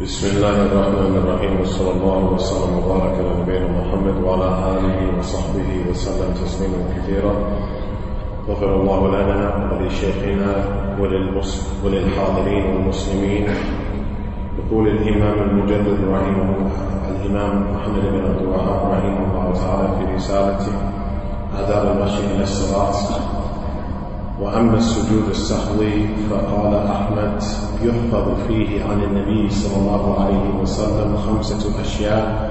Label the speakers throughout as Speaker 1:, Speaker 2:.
Speaker 1: بسم الله الرحمن الرحيم وصلى الله وسلم وبارك على نبينا محمد وعلى آله وصحبه وسلم تسليما كثيرا. غفر الله لنا ولشيخنا وللحاضرين والمسلمين. يقول الإمام المجدد رحمه الإمام محمد بن عبد الوهاب رحمه الله تعالى في رسالته آداب المشي إلى الصلاة وأما السجود السهوي فقال أحمد يحفظ فيه عن النبي صلى الله عليه وسلم خمسة أشياء.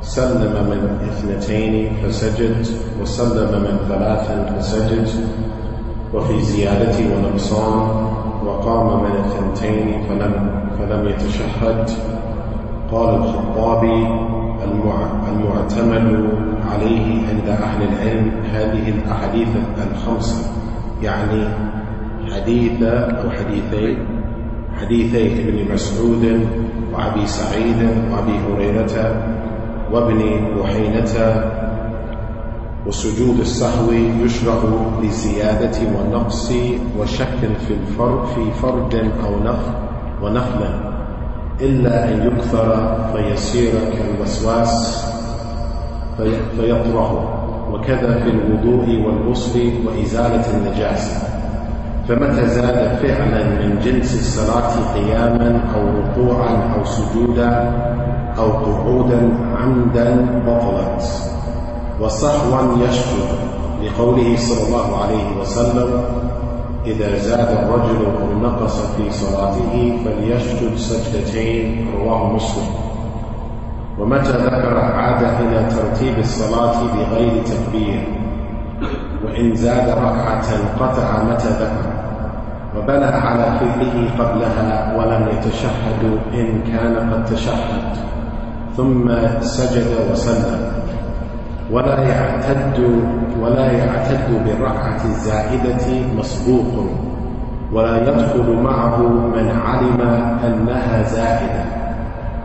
Speaker 1: سلم من اثنتين فسجد وسلم من ثلاث فسجد. وفي زيادة ونقصان وقام من الثنتين فلم, فلم يتشهد. قال الخطابي المعتمد عليه عند أهل العلم هذه الأحاديث الخمسة. يعني حديث أو حديثي حديثي ابن مسعود وأبي سعيد وأبي هريرة وابن بحينة وسجود السهو يشرع لزيادة ونقص وشك في الفرد في فرد أو نفل ونفلا إلا أن يكثر فيصير كالوسواس فيطرح. وكذا في الوضوء والغسل وإزالة النجاسة. فمتى زاد فعلا من جنس الصلاة قياما أو ركوعا أو سجودا أو قعودا عمدا بطلت. وصحوا يشكر لقوله صلى الله عليه وسلم إذا زاد الرجل أو نقص في صلاته فليسجد سجدتين رواه مسلم. ومتى ذكر عاد إلى ترتيب الصلاة بغير تكبير؟ وإن زاد ركعة قطع متى ذكر؟ وبنى على فعله قبلها ولم يتشهد إن كان قد تشهد. ثم سجد وسلم ولا يعتد ولا يعتد بالركعة الزائدة مسبوق ولا يدخل معه من علم أنها زائدة.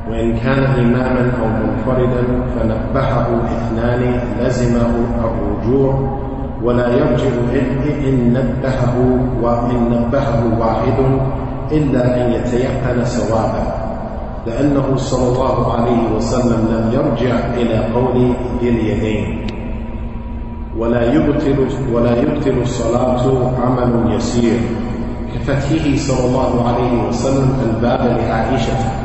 Speaker 1: وإن كان إماما أو منفردا فنبهه اثنان لزمه الرجوع ولا يرجع إن نبهه وإن نبهه واحد إلا أن يتيقن صوابا لأنه صلى الله عليه وسلم لم يرجع إلى قول ذي اليدين. ولا يبطل ولا يبطل الصلاة عمل يسير. كفتحه صلى الله عليه وسلم الباب لعائشة.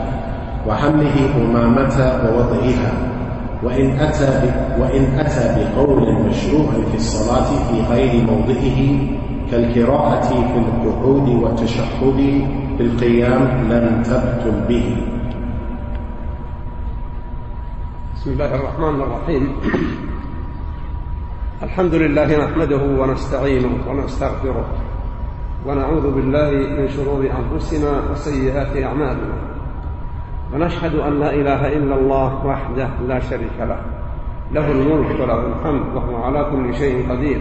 Speaker 1: وحمله أمامة ووضعها وإن أتى وإن أتى بقول مشروع في الصلاة في غير موضعه كالقراءة في القعود والتشهد في القيام لم تبطل به.
Speaker 2: بسم الله الرحمن الرحيم. الحمد لله نحمده ونستعينه ونستغفره ونعوذ بالله من شرور أنفسنا وسيئات أعمالنا. ونشهد أن لا إله إلا الله وحده لا شريك له. له الملك وله الحمد وهو على كل شيء قدير.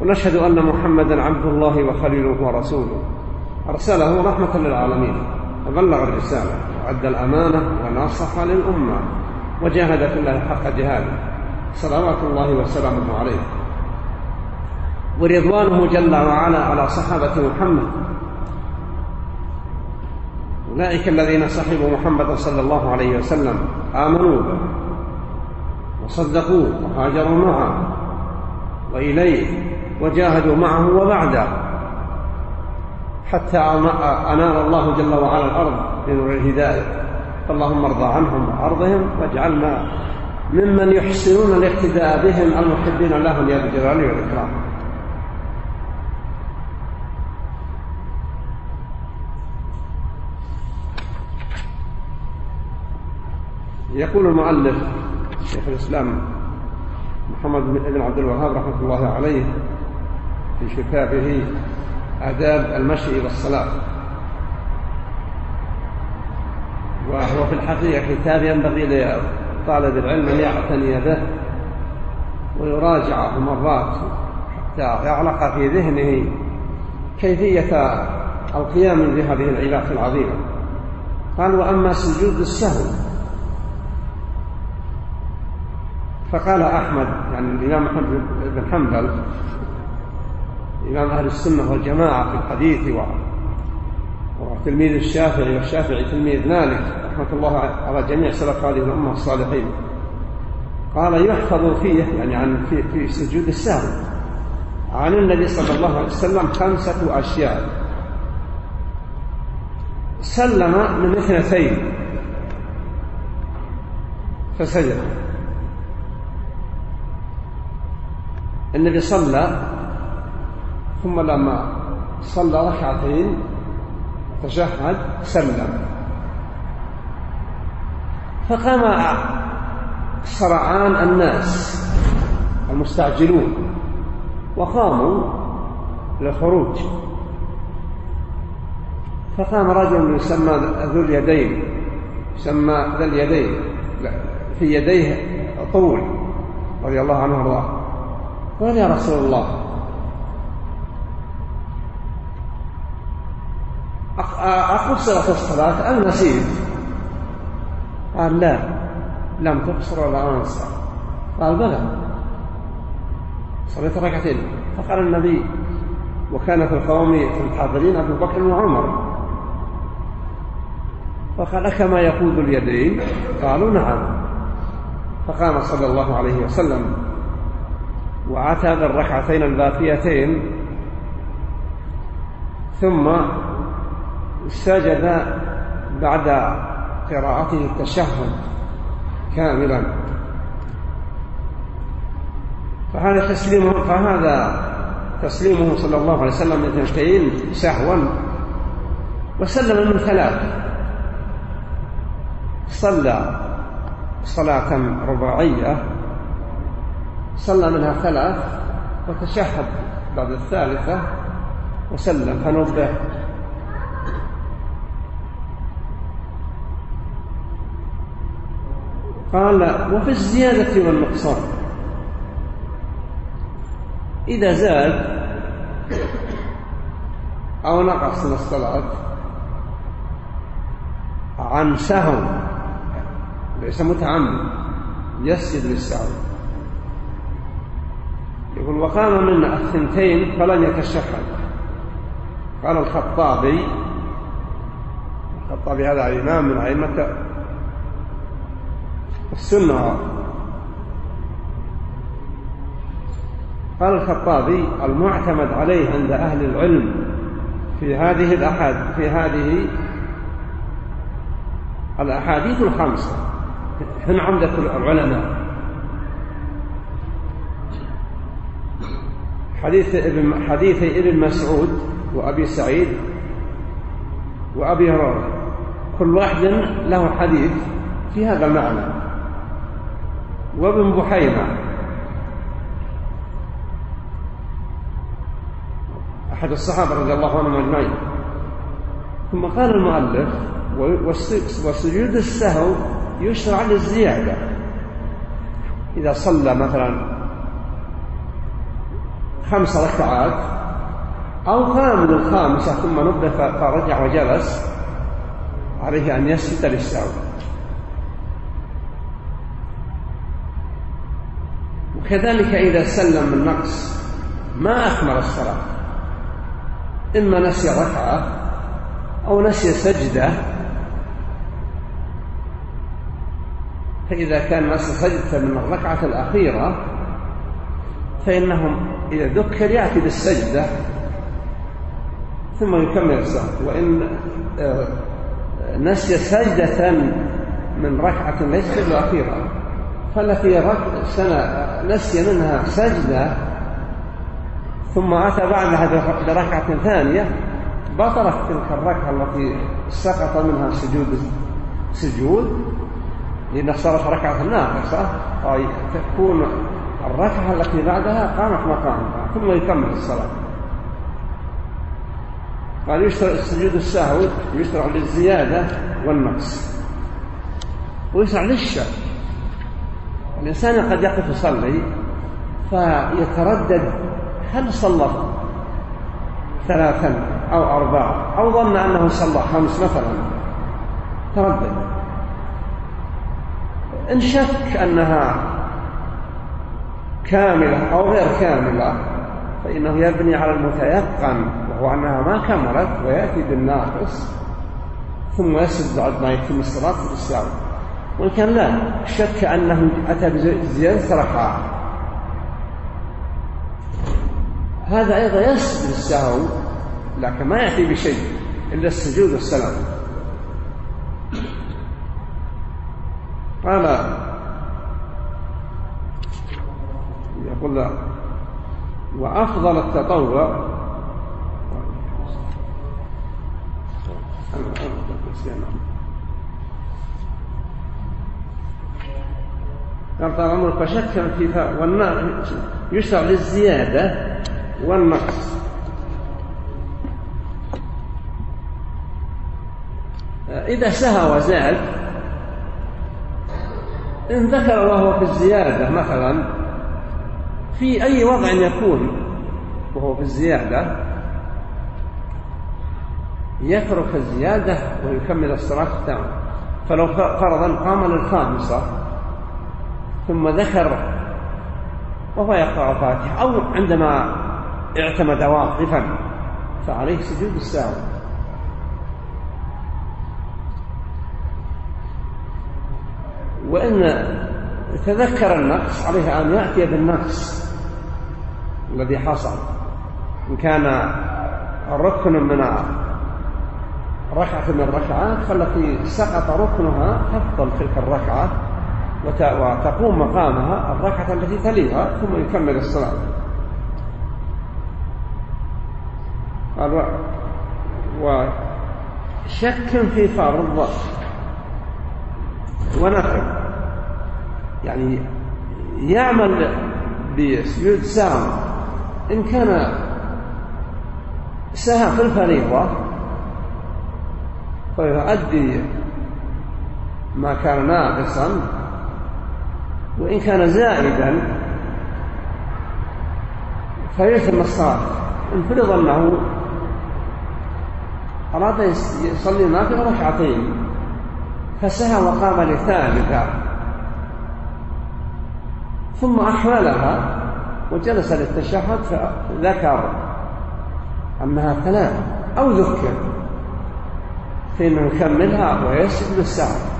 Speaker 2: ونشهد أن محمدا عبد الله وخليله ورسوله. أرسله رحمة للعالمين. فبلغ الرسالة وعد الأمانة ونصح للأمة وجاهد في الله حق جهاده. صلوات الله وسلامه عليه. ورضوانه جل وعلا على صحابة محمد أولئك الذين صحبوا محمد صلى الله عليه وسلم آمنوا به وصدقوه وهاجروا معه وإليه وجاهدوا معه وبعده حتى أنال الله جل وعلا الأرض بنور الهداية. فاللهم ارضى عنهم وأرضهم واجعلنا ممن يحسنون الاقتداء بهم المحبين لهم يا ذا الجلال والإكرام. يقول المؤلف شيخ الإسلام محمد بن عبد الوهاب رحمة الله عليه في كتابه آداب المشي إلى الصلاة وهو في الحقيقة كتاب ينبغي لطالب العلم أن يعتني به ويراجعه مرات حتى يعلق في ذهنه كيفية القيام بهذه العبادة العظيمة. قال وأما سجود السهو فقال أحمد يعني الإمام أحمد بن حنبل إمام أهل السنة والجماعة في الحديث وتلميذ الشافعي والشافعي تلميذ مالك رحمة الله على جميع سلف هذه الأمة الصالحين. قال يحفظ فيه يعني عن في, في سجود السهو عن النبي صلى الله عليه وسلم خمسة أشياء. سلم من اثنتين فسجد. النبي صلى ثم لما صلى ركعتين تشهد سلم. فقام سرعان الناس المستعجلون وقاموا للخروج. فقام رجل يسمى ذو اليدين يسمى ذا اليدين في يديه طول رضي الله عنه وارضاه. قال يا رسول الله. أقصرت الصلاة أم نسيت. قال لا لم تقصر ولا أنصر. قال بلى. صليت ركعتين. فقال النبي وكان في القوم في الحاضرين أبو بكر وعمر. فقال كما يقود اليدين؟ قالوا نعم. فقام صلى الله عليه وسلم. وأتى بالركعتين الباقيتين ثم سجد بعد قراءته التشهد كاملا. فهذا تسليمه فهذا تسليمه صلى الله عليه وسلم من اثنتين سهوا. وسلم من ثلاث. صلى صلاة رباعية صلى منها ثلاث وتشهد بعد الثالثة وسلم فنبه قال وفي الزيادة والنقصان. إذا زاد أو نقص من الصلاة عن سهو ليس متعمد يسجد للسهو يقول وقام من الثنتين فلم يتشهد. قال الخطابي الخطابي هذا الإمام من أئمة السنة. قال الخطابي المعتمد عليه عند أهل العلم في هذه الأحاد في هذه الأحاديث الخمسة. من عمدة العلماء. حديث ابن حديث ابن مسعود وأبي سعيد وأبي هريرة. كل واحد له حديث في هذا المعنى. وابن بحيرة أحد الصحابة رضي الله عنهم أجمعين. ثم قال المؤلف وسجود السهو يشرع للزيادة. إذا صلى مثلا خمس ركعات أو كامل الخامسة ثم نبه فرجع وجلس عليه أن يسجد للسهو وكذلك إذا سلم النقص ما أكمل الصلاة. إما نسي ركعة أو نسي سجدة فإذا كان نسي سجدة من الركعة الأخيرة فإنهم إذا ذكر يأتي بالسجدة ثم يكمل الصلاة. وإن آه، نسي سجدة من ركعة ليست الأخيرة فالتي سنة نسي منها سجدة ثم أتى بعدها بركعة ثانية بطلت تلك الركعة التي سقط منها سجود سجود لأنها صارت ركعة ناقصة تكون الركعة التي بعدها قامت مقامها ثم يكمل الصلاة. قال يشرع سجود السهو يشرع للزيادة والنقص. ويشرع للشك الإنسان قد يقف يصلي فيتردد هل صلى ثلاثا أو أربعة أو ظن أنه صلى خمس مثلا. تردد. إن شك أنها كاملة أو غير كاملة فإنه يبني على المتيقن وهو أنها ما كملت ويأتي بالناقص ثم يسجد بعد ما يتم الصلاة بالساوي وإن كان لا شك أنه أتى بزيادة ركعة هذا أيضا يسجد السهو لكن ما يأتي بشيء إلا السجود والسلام. قال يقول لا. وأفضل التطوع قال طال عمرك فشك في والناقص يشرع للزيادة والنقص. إذا سهى وزاد إن ذكر وهو في الزيادة مثلا في أي وضع يكون وهو في الزيادة يترك الزيادة ويكمل الصلاة التامة فلو فرضا قام للخامسة ثم ذكر وهو يقرأ الفاتحة أو عندما اعتمد واقفا فعليه سجود السهو وإن تذكر النقص عليه أن يأتي بالنقص. الذي حصل. إن كان ركن من ركعة من الركعات فالتي سقط ركنها تفضل تلك الركعة وتقوم مقامها الركعة التي تليها ثم يكمل الصلاة. قال وشك في فرض ونفل يعني يعمل بسجود سام إن كان سهى في الفريضة فيؤدي ما كان ناقصا وإن كان زائدا فيتم الصلاة. إن فرض أنه أراد يصلي نافلة ركعتين فسهى وقام لثالثة ثم أحملها وجلس للتشهد فذكر أنها ثلاث أو ذكر فإنه يكملها ويسجد السهو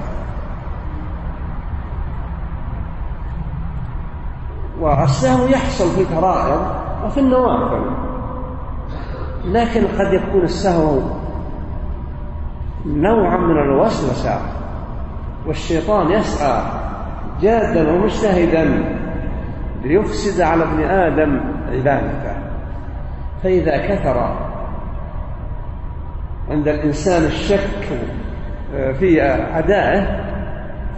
Speaker 2: والسهو يحصل في الفرائض وفي النوافل لكن قد يكون السهو نوعا من الوسوسة والشيطان يسعى جادا ومجتهدا ليفسد على ابن آدم عبادته فإذا كثر عند الإنسان الشك في أدائه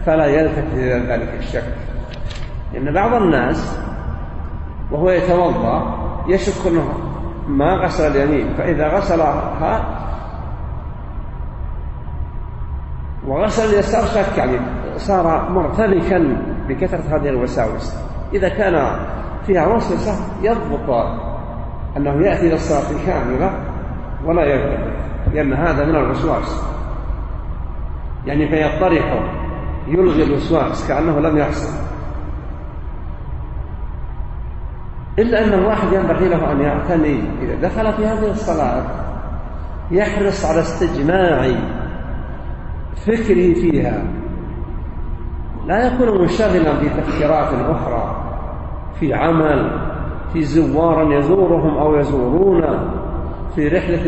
Speaker 2: فلا يلتفت إلى ذلك الشك. لأن بعض الناس وهو يتوضأ يشك أنه ما غسل اليمين فإذا غسلها وغسل اليسار شك يعني صار مرتبكا بكثرة هذه الوساوس. إذا كان فيها وسوسة يضبط أنه يأتي إلى الصلاة الكاملة ولا يلتفت لأن هذا من الوسواس. يعني فيطرح يلغي الوسواس كأنه لم يحصل. إلا أن الواحد ينبغي له أن يعتني إذا دخل في هذه الصلاة يحرص على استجماع فكره فيها. لا يكون منشغلا في تفكيرات أخرى. في عمل في زوار يزورهم أو يزورون في رحلة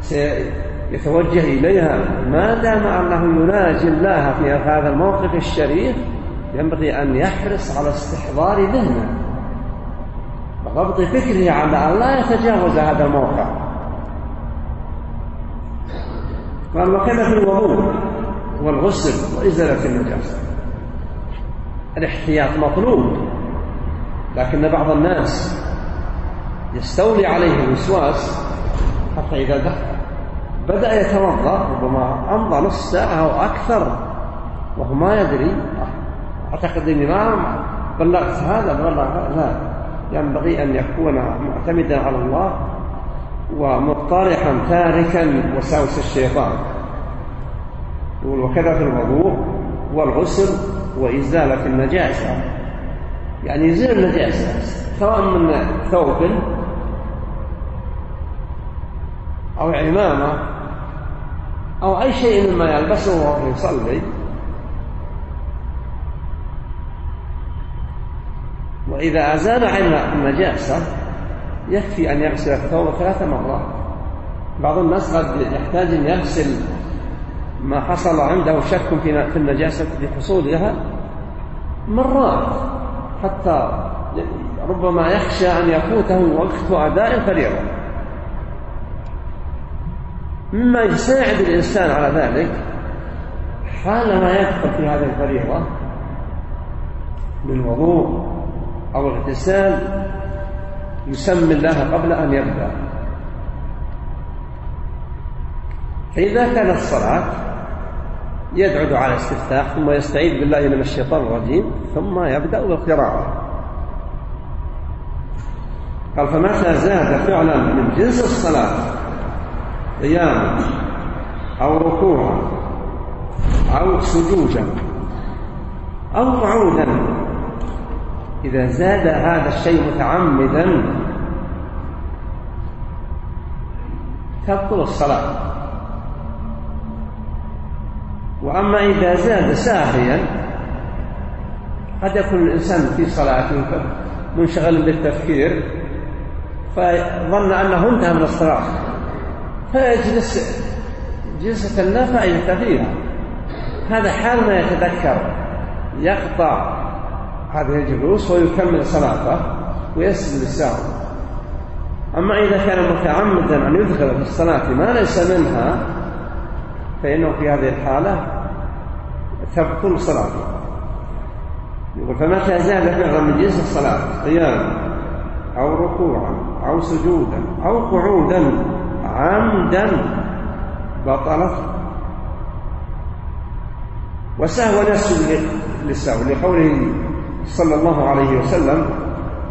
Speaker 2: سيتوجه إليها. ما دام أنه يناجي الله في هذا الموقف الشريف ينبغي أن يحرص على استحضار ذهنه. وضبط فكره على أن لا يتجاوز هذا الموقع قال وكذا في الوضوء والغسل وإزالة النجاسة الاحتياط مطلوب. لكن بعض الناس يستولي عليه الوسواس حتى إذا دخل بدأ يتوضأ ربما أمضى نصف ساعة أو أكثر وهو ما يدري. أعتقد أني ما بلغت هذا بلغت لا. ينبغي أن يكون معتمدا على الله ومطرحا تاركا وساوس الشيطان. وكذا في الوضوء والغسل وإزالة النجاسة. يعني يزيل النجاسة سواء من ثوب أو عمامة أو أي شيء مما يلبسه وهو يصلي. وإذا أزال عن النجاسة يكفي أن يغسل الثوب ثلاث مرات. بعض الناس قد يحتاج أن يغسل ما حصل عنده شك في النجاسة بحصولها مرات. حتى ربما يخشى أن يفوته وقت أداء الفريضة مما يساعد الإنسان على ذلك حالما يدخل في هذه الفريضة من وضوء أو اغتسال يسمي الله قبل أن يبدأ. فإذا كانت الصلاة يدعو دعاء الاستفتاح ثم يستعيذ بالله من الشيطان الرجيم ثم يبدأ بالقراءة. قال فمتى زاد فعلا من جنس الصلاة قياما أو ركوعا أو سجودا أو قعودا إذا زاد هذا الشيء متعمدا تبطل الصلاة. وأما إذا زاد ساهيا قد يكون الإنسان في صلاته منشغل بالتفكير فظن أنه انتهى من الصلاة فيجلس جلسة لا فائدة فيها هذا حال ما يتذكر يقطع هذه الجلوس ويكمل صلاته ويسجد للسهو أما إذا كان متعمدا أن يدخل في الصلاة ما ليس منها فإنه في هذه الحالة تبطل صلاته يقول فمتى زاد فعلا من جنس الصلاة قياما أو ركوعا أو سجودا أو قعودا عمدا بطلت. وسهوا يسجد للسهو لقوله صلى الله عليه وسلم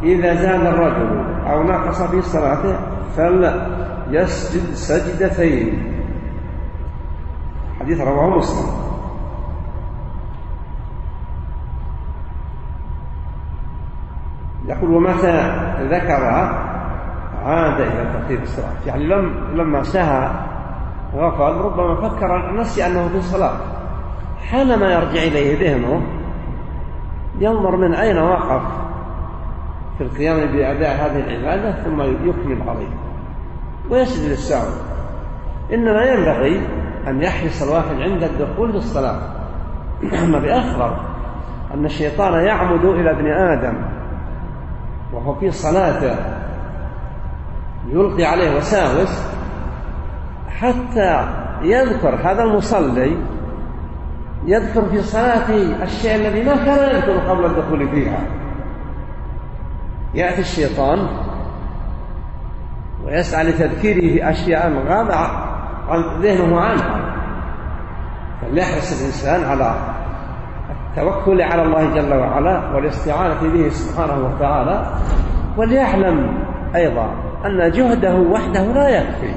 Speaker 2: إذا زاد الرجل أو نقص في صلاته فليسجد سجدتين. حديث رواه مسلم. يقول ومتى ذكر عاد إلى ترتيب الصلاة. يعني لم لما سهى غفل ربما فكر نسي أنه في الصلاة. حينما يرجع إليه ذهنه ينظر من أين وقف في القيام بأداء هذه العبادة ثم يكمل عليه. ويسجد للسهو إنما ينبغي أن يحرص الواحد عند الدخول في الصلاة. بأخبر أن الشيطان يعمد إلى ابن آدم وهو في صلاته يلقي عليه وساوس حتى يذكر هذا المصلي يذكر في صلاته الشيء الذي ما كان يذكر قبل الدخول فيها. يأتي الشيطان ويسعى لتذكيره أشياء غاب ذهنه عنها فليحرص الإنسان على التوكل على الله جل وعلا والاستعانة به سبحانه وتعالى وليعلم أيضا أن جهده وحده لا يكفي.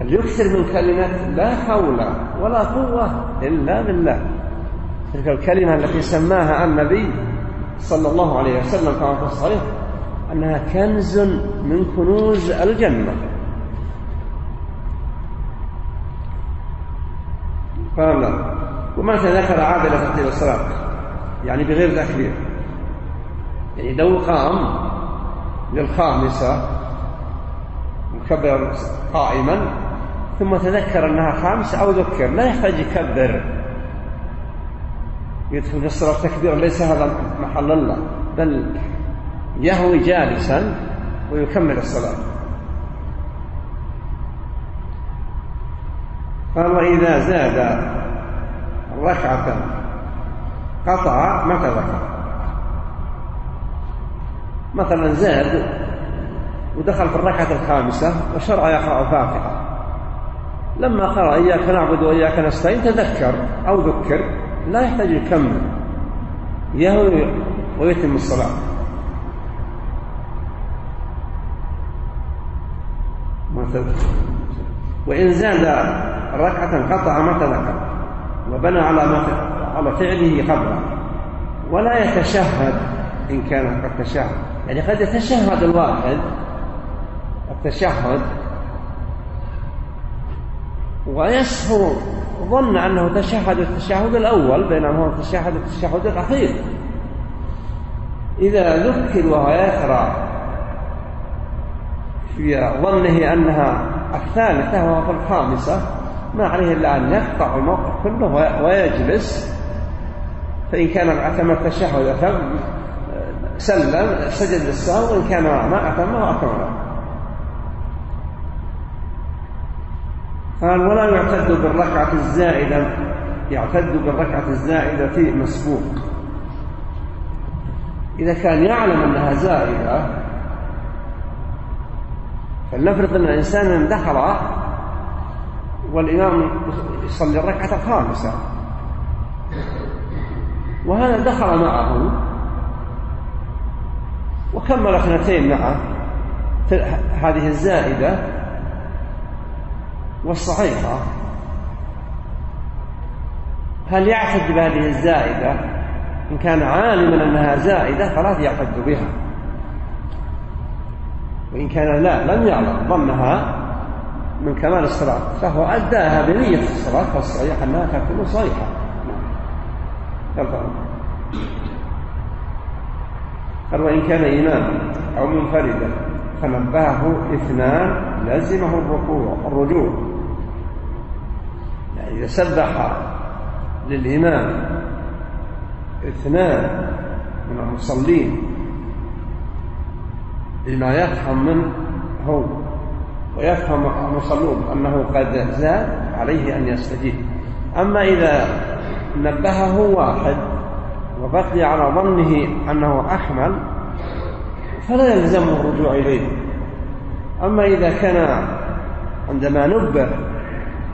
Speaker 2: فليكثر من كلمة لا حول ولا قوة إلا بالله. تلك الكلمة التي سماها النبي صلى الله عليه وسلم كما في الصحيح أنها كنز من كنوز الجنة. قال ومتى ذكر عاد إلى ترتيب الصلاة. يعني بغير تكبير يعني لو قام للخامسة مكبر قائما ثم تذكر أنها خامسة أو ذكر. لا يحتاج يكبر. يدخل في الصلاة تكبيرا. ليس هذا محل الله. بل يهوي جالسا ويكمل الصلاة. قال وإذا زاد ركعة قطع متى ذكر مثلا زاد ودخل في الركعة الخامسة وشرع يقرأ فاتحة لما قرأ إياك نعبد وإياك نستعين تذكر أو ذكر لا يحتاج يكمل يهوي ويتم الصلاة. وإن زاد ركعة قطع ما تذكر وبنى على ما على فعله قبله ولا يتشهد إن كان قد تشهد. يعني قد يتشهد الواحد التشهد. ويسهو ظن أنه تشهد التشهد الأول بينما هو تشهد التشهد الأخير. إذا ذكر وهو يقرأ في ظنه أنها الثالثة وهو الخامسة ما عليه إلا أن يقطع الموقف كله ويجلس. فإن كان أتم التشهد أتم سلم سجد للسهو وإن كان ما أتم أتم. قال ولا يعتد بالركعة الزائدة يعتد بالركعة الزائدة في مسبوق. إذا كان يعلم أنها زائدة فلنفرض أن الإنسان دخل والإمام يصلي الركعة الخامسة. وهذا دخل معه وكمل اثنتين معه. هذه الزائدة والصحيحة. هل يعتد بهذه الزائدة؟ إن كان عالما أنها زائدة فلا يعتد بها. وإن كان لا لم يعلم ظنها من كمال الصلاة فهو أداها بنية الصلاة فالصحيح أنها تكون صحيحة قال وإن كان إماما أو منفردا فنبهه إثنان لزمه الركوع الرجوع. يعني إذا سبح للإمام إثنان من المصلين بما يفهم منه هو ويفهم المصلون أنه قد زاد عليه أن يستجيب. أما إذا نبهه واحد وبقي على ظنه أنه أحمل فلا يلزمه الرجوع إليه. أما إذا كان عندما نبه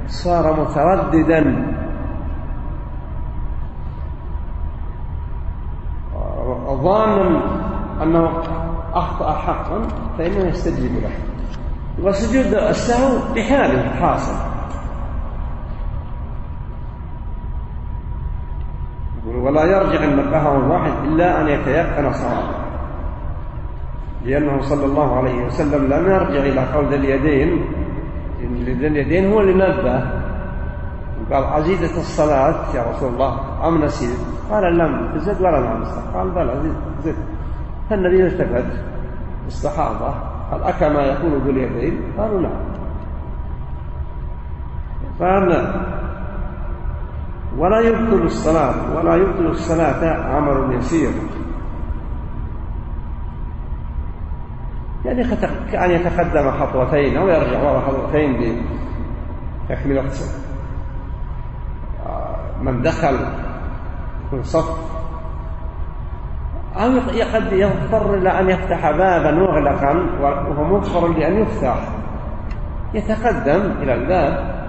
Speaker 2: صار مترددا ظانا أنه أخطأ حقا فإنه يستجيب له. وسجود السهو بحاله حاصل. ولا يرجع المبهر الواحد إلا أن يتيقن صوابه لأنه صلى الله عليه وسلم لم يرجع إلى قول ذي اليدين. ذي اليدين هو اللي نبه. وقال عزيزة الصلاة يا رسول الله أم نسيت قال لم تزد ولا لم قال بلى زد. فالنبي التفت الصحابة قال أكما يكون ذو اليدين قالوا نعم. قال نعم. ولا يبطل الصلاة ولا يبطل الصلاة عمل يسير. يعني كأن يتقدم خطوتين أو يرجع وراء خطوتين بتكملة من دخل في صف أو قد يضطر إلى أن يفتح بابا مغلقا وهو مضطر لأن يفتح يتقدم إلى الباب.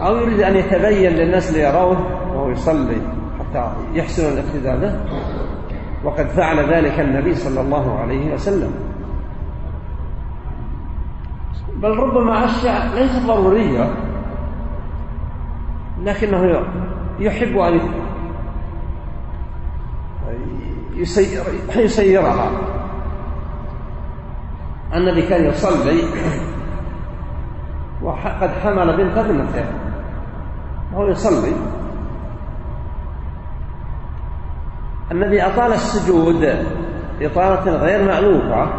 Speaker 2: أو يريد أن يتبين للناس ليروه وهو يصلي حتى يحسن الاقتداء به. وقد فعل ذلك النبي صلى الله عليه وسلم. بل ربما أشياء ليست ضرورية لكنه يحب أن يسير يسيرها. النبي كان يصلي وقد حمل بنت ابنته. وهو يصلي. النبي أطال السجود إطالة غير مألوفة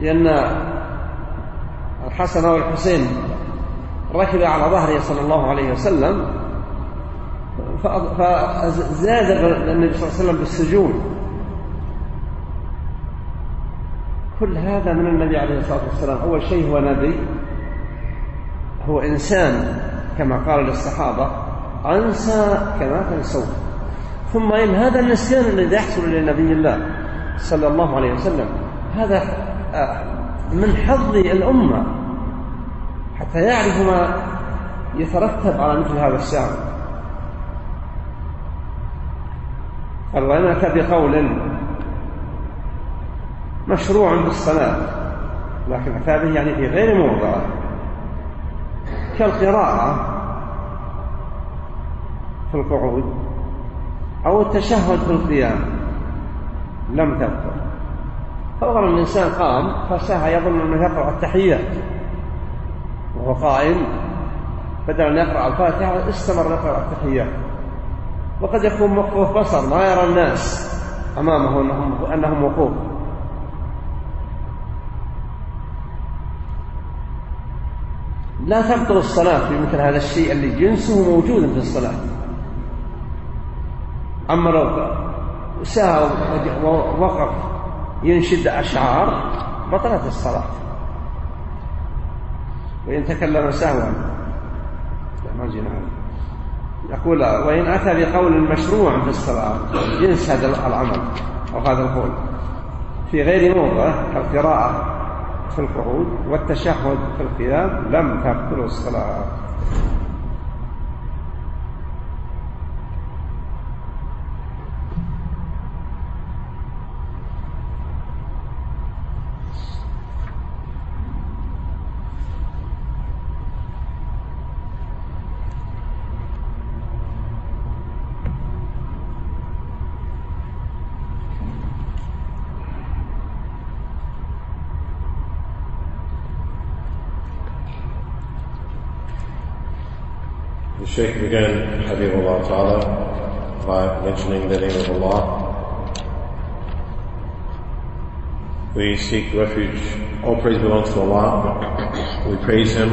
Speaker 2: لأن الحسن والحسين ركب على ظهره صلى الله عليه وسلم. فزاد النبي صلى الله عليه وسلم بالسجود كل هذا من النبي عليه الصلاة والسلام. أول شيء هو نبي. هو إنسان كما قال للصحابة. أنسى كما تنسون ثم إن هذا النسيان الذي يحصل لنبي الله صلى الله عليه وسلم هذا من حظ الأمة. حتى يعرف ما يترتب على مثل هذا الشأن أتى بقول مشروع بالصلاة لكن أتى به يعني في غير موضعه كالقراءة في القعود أو التشهد في القيام لم تبطل فرضا الإنسان قام فساها يظن أنه يقرأ التحيات وهو قائم بدل أن يقرأ الفاتحة استمر يقرأ التحيات. وقد يكون مخوف بصر ما يرى الناس أمامه أنهم, أنهم وقوف. لا تبطل الصلاة في مثل هذا الشيء اللي جنسه موجود في الصلاة. أما لو ساهى ووقف ينشد أشعار بطلت الصلاة. وإن تكلم سهوا ما جينا يقول وإن أتى بقول مشروع في الصلاة جنس هذا العمل أو هذا القول. في غير موضع كالقراءة في القعود والتشهد في القيام لم تبطل الصلاة.
Speaker 1: Shaykh began, Habibullah Ta'ala, by mentioning the name of Allah. We seek refuge, all praise belongs to Allah. We praise Him.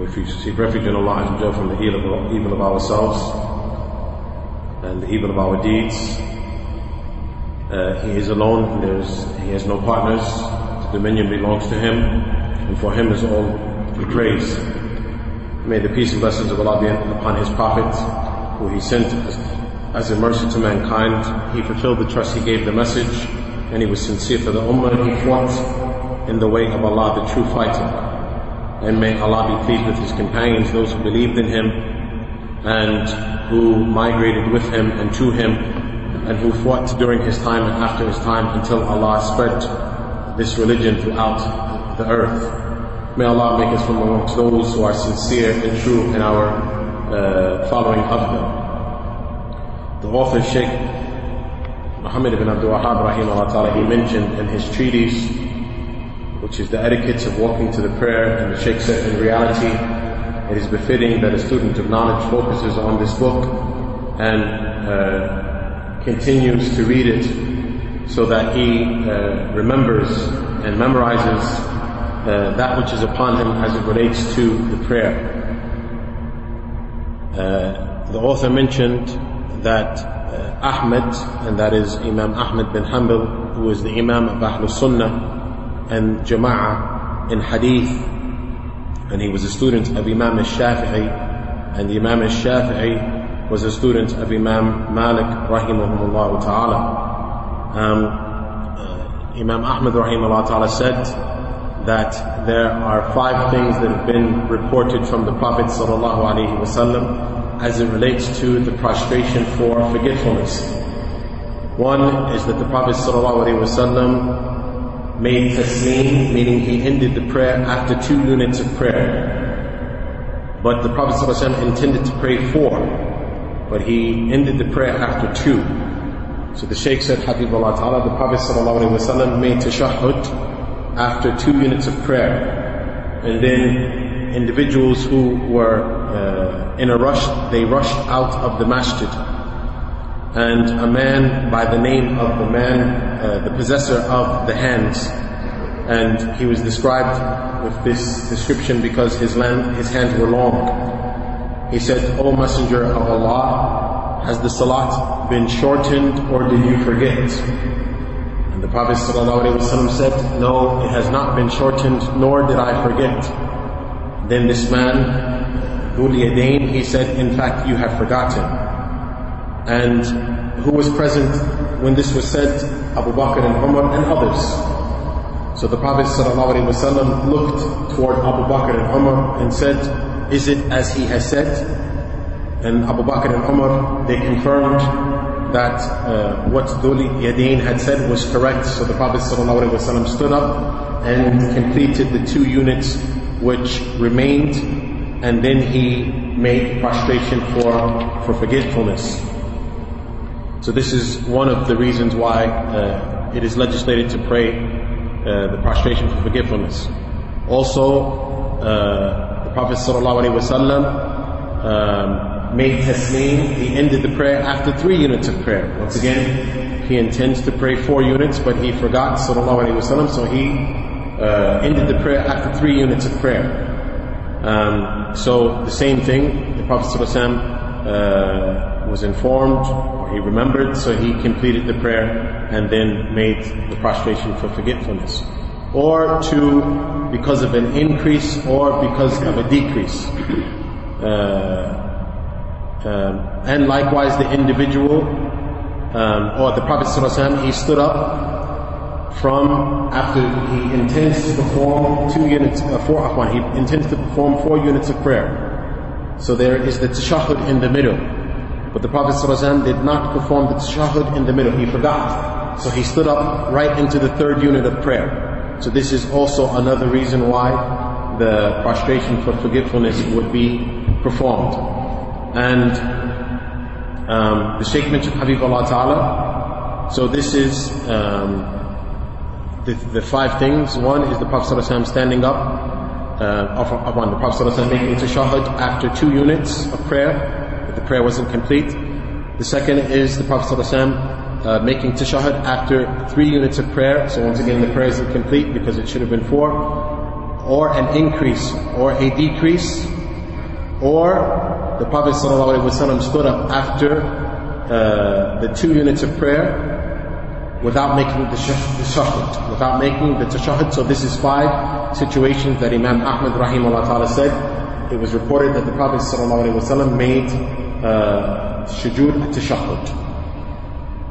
Speaker 1: We seek refuge in Allah from the evil of, ourselves and the evil of our deeds. Uh, he is alone, There's, He has no partners, the dominion belongs to Him, and for Him is all the praise. May the peace and blessings of Allah be upon His Prophet, who He sent as, as, a mercy to mankind. He fulfilled the trust He gave the message, and He was sincere for the Ummah. He fought in the way of Allah, the true fighter. And may Allah be pleased with His companions, those who believed in Him, and who migrated with Him and to Him, and who fought during His time and after His time until Allah spread this religion throughout the earth. May Allah make us from amongst those who are sincere and true in our uh, following of them. The author Sheikh Muhammad ibn Abdul Wahab rahimahullah he mentioned in his treatise, which is the etiquettes of walking to the prayer, and the Sheikh said in reality, it is befitting that a student of knowledge focuses on this book and uh, continues to read it so that he uh, remembers and memorizes uh, that which is upon him as it relates to the prayer. Uh, the author mentioned that uh, Ahmed, and that is Imam Ahmed bin Hanbal, who is the Imam of Ahlul Sunnah and Jama'ah in Hadith, and he was a student of Imam al-Shafi'i, and Imam al-Shafi'i was a student of Imam Malik rahimahumullah ta'ala. Um, uh, Imam Ahmed rahimahullah ta'ala said, that there are five things that have been reported from the Prophet ﷺ as it relates to the prostration for forgetfulness. One is that the Prophet ﷺ made taslim, meaning he ended the prayer after two units of prayer. But the Prophet ﷺ intended to pray four, but he ended the prayer after two. So the Shaykh said, Habibullah Ta'ala, the Prophet ﷺ made tashahhud after two units of prayer. And then individuals who were uh, in a rush, they rushed out of the masjid. And a man by the name of the man, uh, the possessor of the hands, and he was described with this description because his, land, his hands were long. He said, O Messenger of Allah, has the salat been shortened or did you forget? The Prophet ﷺ said, No, it has not been shortened, nor did I forget. Then this man, Dhul Yadain, he said, In fact, you have forgotten. And who was present when this was said? Abu Bakr and Umar and others. So the Prophet ﷺ looked toward Abu Bakr and Umar and said, Is it as he has said? And Abu Bakr and Umar, they confirmed that uh, what Dhul Yadain had said was correct. So the Prophet ﷺ stood up and completed the two units which remained, and then he made prostration for, for forgetfulness. So this is one of the reasons why uh, it is legislated to pray uh, the prostration for forgetfulness. Also, uh, the Prophet ﷺ made taslim, he ended the prayer after three units of prayer. Once again, he intends to pray four units, but he forgot ﷺ, so he uh, ended the prayer after three units of prayer. Um, so the same thing, the Prophet ﷺ, uh, was informed, or he remembered, so he completed the prayer and then made the prostration for forgetfulness. Or to, because of an increase or because of a decrease. Uh, um, and likewise the individual, um, or the Prophet he stood up from after he intends to perform two units, uh, four, afwan, he intends to perform four units of prayer. So there is the tashahud in the middle. But the Prophet did not perform the tashahud in the middle. He forgot. So he stood up right into the third unit of prayer. So this is also another reason why the prostration for forgetfulness would be performed. And um, the Shaykh mentioned Habib Allah Ta'ala. So this is um, the, the five things. One is the Prophet ﷺ standing up, uh, of, one, the Prophet ﷺ making tashahud after two units of prayer, if the prayer wasn't complete. The second is the Prophet ﷺ uh, making tashahud after three units of prayer. So once again, the prayer isn't complete because it should have been four. Or an increase or a decrease. or the Prophet ﷺ stood up after uh, the two units of prayer without making the tashahhud, without making the tashahhud. So this is five situations that Imam Ahmad rahimahullah ta'ala said. It was reported that the Prophet ﷺ made uh, tashahhud.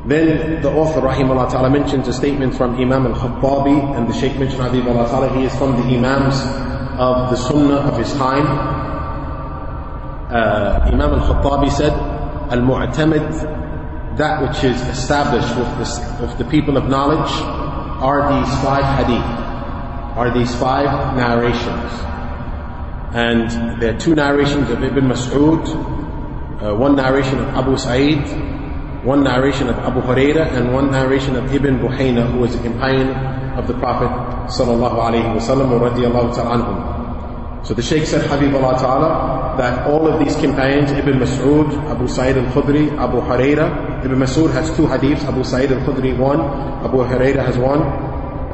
Speaker 1: Then the author rahimahullah ta'ala mentions a statement from Imam al-Khattabi and the Shaykh mentioned ta'ala. He is from the Imams of the Sunnah of his time. Uh, Imam al-Khattabi said, Al-Mu'tamid that which is established with the, with the people of knowledge are these five hadith, are these five narrations. And there are two narrations of Ibn Mas'ud, uh, one narration of Abu Sa'id, one narration of Abu Huraira, and one narration of Ibn Buhayna, who was a companion of the Prophet sallallahu alaihi wasallam, so the Shaykh said, Habib Allah Ta'ala, that all of these companions, Ibn Mas'ud, Abu Sa'id al-Khudri, Abu Huraira, Ibn Mas'ud has two hadiths, Abu Sa'id al-Khudri one, Abu Huraira has one,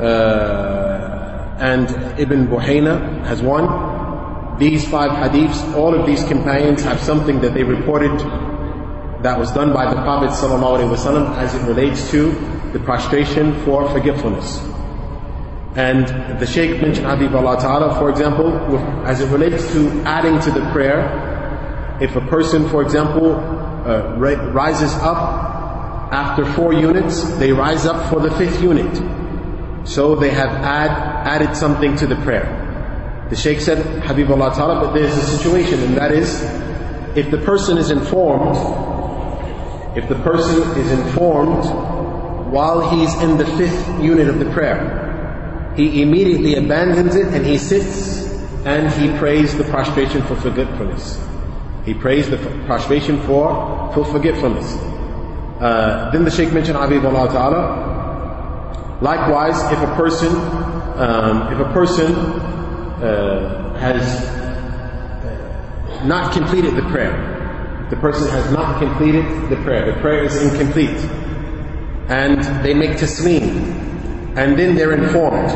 Speaker 1: uh, and Ibn Buhayna has one. These five hadiths, all of these companions have something that they reported that was done by the Prophet ﷺ as it relates to the prostration for forgetfulness. And the Shaykh mentioned Habib Allah Ta'ala, for example, as it relates to adding to the prayer, if a person, for example, uh, rises up after four units, they rise up for the fifth unit. So they have add, added something to the prayer. The Shaykh said, Habib Allah Ta'ala, but there's a situation, and that is, if the person is informed, if the person is informed while he's in the fifth unit of the prayer, he immediately abandons it and he sits and he prays the prostration for forgetfulness. He prays the prostration for, for forgetfulness. Uh, then the Shaykh mentioned Habib Allah Ta'ala. Likewise, if a person, um, if a person uh, has uh, not completed the prayer, the person has not completed the prayer, the prayer is incomplete, and they make taslim, and then they're informed.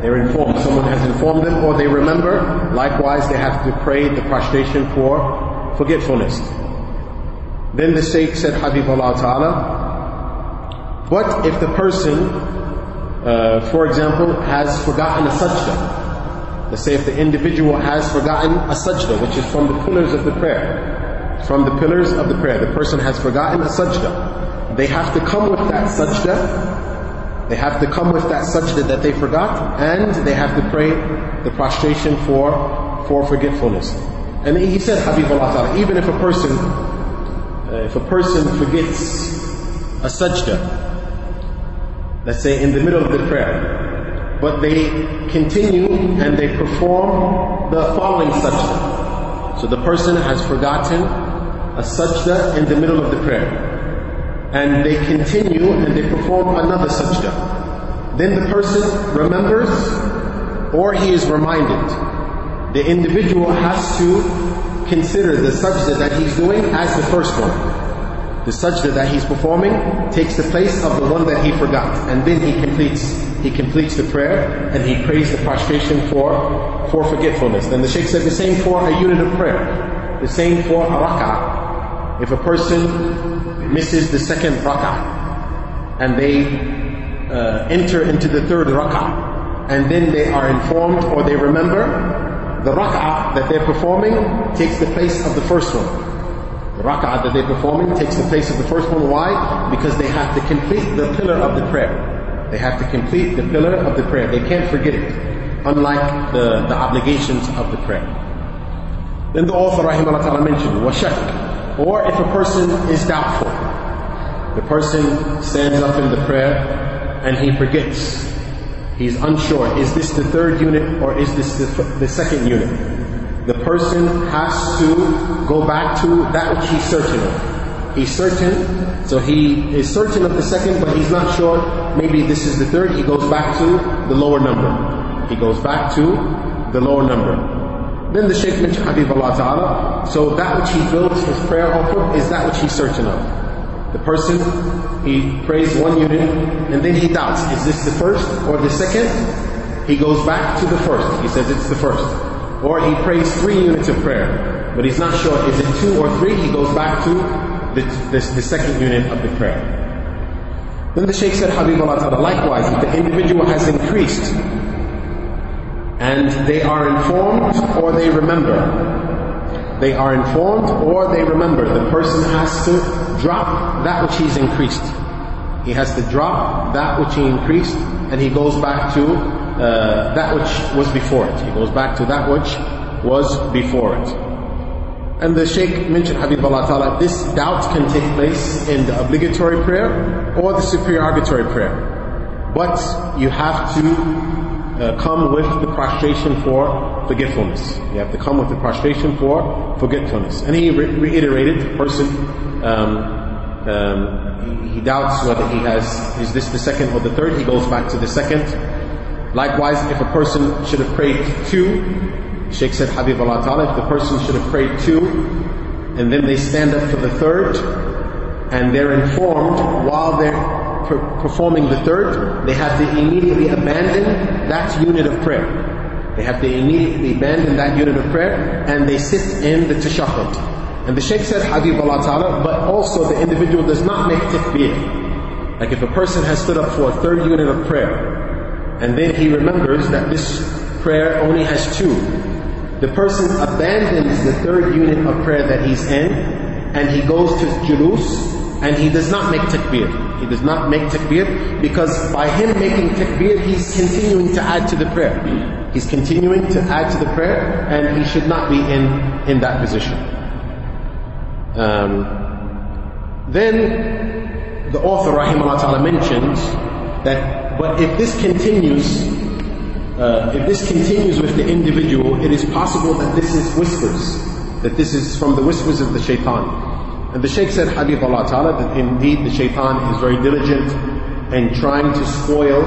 Speaker 1: They're informed. Someone has informed them or they remember. Likewise, they have to pray the prostration for forgetfulness. Then the Shaykh said, Habib Allah Ta'ala, what if the person, uh, for example, has forgotten a sajda, let's say if the individual has forgotten a sajda, which is from the pillars of the prayer, from the pillars of the prayer, the person has forgotten a sajda, they have to come with that sajda they have to come with that sajda that they forgot, and they have to pray the prostration for, for forgetfulness. And he said, Habib Allah Ta'ala, even if a person, uh, if a person forgets a sajda, let's say in the middle of the prayer, but they continue and they perform the following sajda. So the person has forgotten a sajda in the middle of the prayer. And they continue and they perform another sajda. Then the person remembers or he is reminded. The individual has to consider the sajda that he's doing as the first one. The sajda that he's performing takes the place of the one that he forgot. And then he completes he completes the prayer and he prays the prostration for for forgetfulness. Then the Shaykh said the same for a unit of prayer. The same for a rak'ah. If a person misses the second rak'ah and they uh, enter into the third rak'ah and then they are informed or they remember the rak'ah that they're performing takes the place of the first one. The rak'ah that they're performing takes the place of the first one. Why? Because they have to complete the pillar of the prayer. They have to complete the pillar of the prayer. They can't forget it, unlike the, the obligations of the prayer. Then the author rahimahullah mentioned, washak, or if a person is doubtful. The person stands up in the prayer and he forgets. He's unsure, is this the third unit or is this the, the second unit? the person has to go back to that which he's certain of. He's certain, so he is certain of the second, but he's not sure. Maybe this is the third. He goes back to the lower number. He goes back to the lower number. Then the Shaykh mentioned Habib Allah Ta'ala. So that which he builds his prayer off of is that which he's certain of. The person, he prays one unit, and then he doubts, is this the first or the second? He goes back to the first. He says it's the first. Or he prays three units of prayer, but he's not sure, is it two or three? He goes back to the, the, the second unit of the prayer. Then the Shaykh said, Habibullah Ta'ala, likewise, if the individual has increased and they are informed or they remember, they are informed or they remember, the person has to drop that which he's increased. He has to drop that which he increased and he goes back to uh, that which was before it. He goes back to that which was before it. And the Shaykh mentioned, Habibullah Ta'ala, this doubt can take place in the obligatory prayer or the supererogatory prayer. But you have to uh, come with the prostration for forgetfulness. You have to come with the prostration for forgetfulness. And he re- reiterated, the person, um, um, he, doubts whether he has, is this the second or the third? He goes back to the second. Likewise, if a person should have prayed two, Sheikh said, Habib Allah Ta'ala, if the person should have prayed two, and then they stand up for the third, and they're informed while they're per- performing the third, they have to immediately abandon that unit of prayer. They have to immediately abandon that unit of prayer, and they sit in the tashahhud. And the Shaykh says, Allah Ta'ala, but also the individual does not make takbir. Like if a person has stood up for a third unit of prayer, and then he remembers that this prayer only has two. The person abandons the third unit of prayer that he's in and he goes to julus and he does not make takbir. He does not make takbir because by him making takbir, he's continuing to add to the prayer. He's continuing to add to the prayer and he should not be in, in that position. Um, then the author, rahimahullah ta'ala, mentions that but if this continues, uh, if this continues with the individual, it is possible that this is whispers, that this is from the whispers of the shaitan. And the Shaykh said, Habib Allah Ta'ala, that indeed the shaitan is very diligent in trying to spoil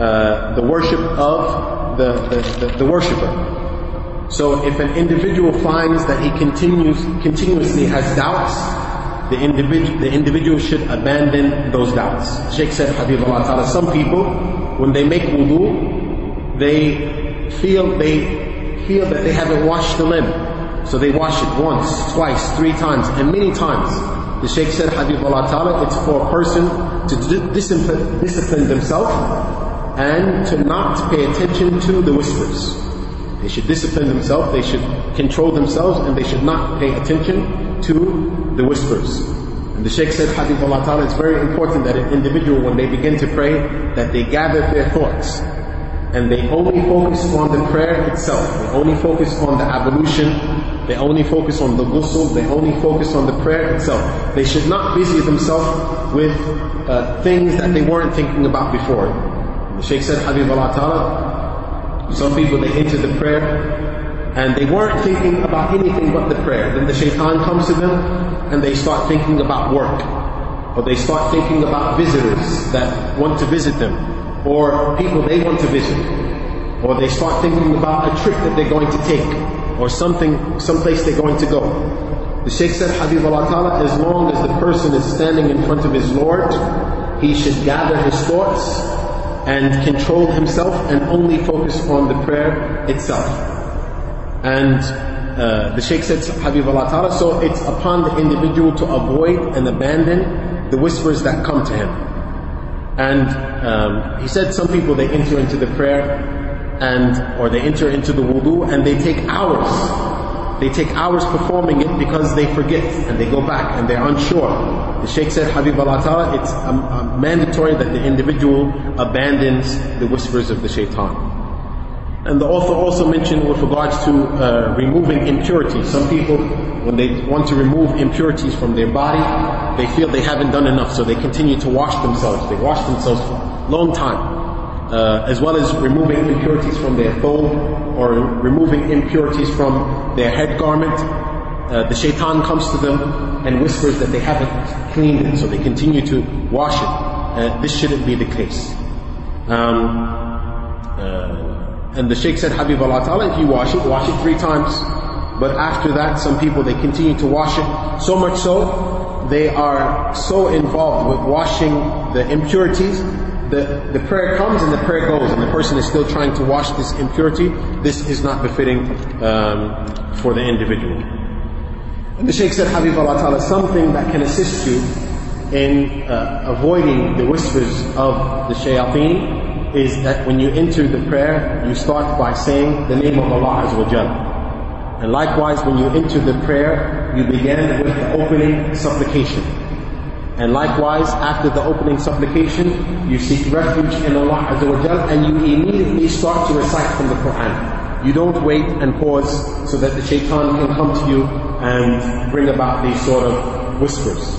Speaker 1: uh, the worship of the, the, the, the worshipper. So if an individual finds that he continues, continuously has doubts, the individual, the individual should abandon those doubts. Sheikh said, Habibullah Ta'ala, some people, when they make wudu, they feel, they feel that they haven't washed the limb. So they wash it once, twice, three times, and many times. The Shaykh said, Habibullah Ta'ala, it's for a person to discipline, discipline themselves and to not pay attention to the whispers. They should discipline themselves, they should control themselves, and they should not pay attention to the whispers. And the Shaykh said, Habibullah Ta'ala, it's very important that an individual, when they begin to pray, that they gather their thoughts. And they only focus on the prayer itself. They only focus on the ablution. They only focus on the ghusl. They only focus on the prayer itself. They should not busy themselves with uh, things that they weren't thinking about before. The Shaykh said, Habibullah Ta'ala, some people, they enter the prayer and they weren't thinking about anything but the prayer. Then the shaitan comes to them and they start thinking about work. or they start thinking about visitors that want to visit them, or people they want to visit, or they start thinking about a trip that they're going to take, or something, someplace they're going to go. The Shaykh said, Habibullah Ta'ala, as long as the person is standing in front of his Lord, he should gather his thoughts and control himself and only focus on the prayer itself. And uh, the Shaykh said, Habibullah Ta'ala, so it's upon the individual to avoid and abandon the whispers that come to him. And um, he said some people they enter into the prayer and or they enter into the wudu and they take hours. They take hours performing it because they forget and they go back and they're unsure. The Shaykh said, Habib Allah it's mandatory that the individual abandons the whispers of the shaitan. And the author also mentioned with regards to uh, removing impurities. Some people, when they want to remove impurities from their body, they feel they haven't done enough, so they continue to wash themselves. They wash themselves for a long time uh, as well as removing impurities from their thobe or removing impurities from their head garment. Uh, the shaitan comes to them and whispers that they haven't cleaned it, so they continue to wash it. Uh, this shouldn't be the case. Um, uh, and the Sheikh said, Habib Allah Ta'ala, if you wash it, wash it three times. But after that, some people, they continue to wash it. So much so, they are so involved with washing the impurities the, the prayer comes and the prayer goes, and the person is still trying to wash this impurity, this is not befitting um, for the individual. And the Shaykh said, Habib Allah Ta'ala, something that can assist you in uh, avoiding the whispers of the shayateen is that when you enter the prayer, you start by saying the name of Allah Azza wa. And likewise, when you enter the prayer, you begin with the opening supplication. And likewise, after the opening supplication, you seek refuge in Allah Azza wa and you immediately start to recite from the Quran. You don't wait and pause so that the shaitan can come to you and bring about these sort of whispers.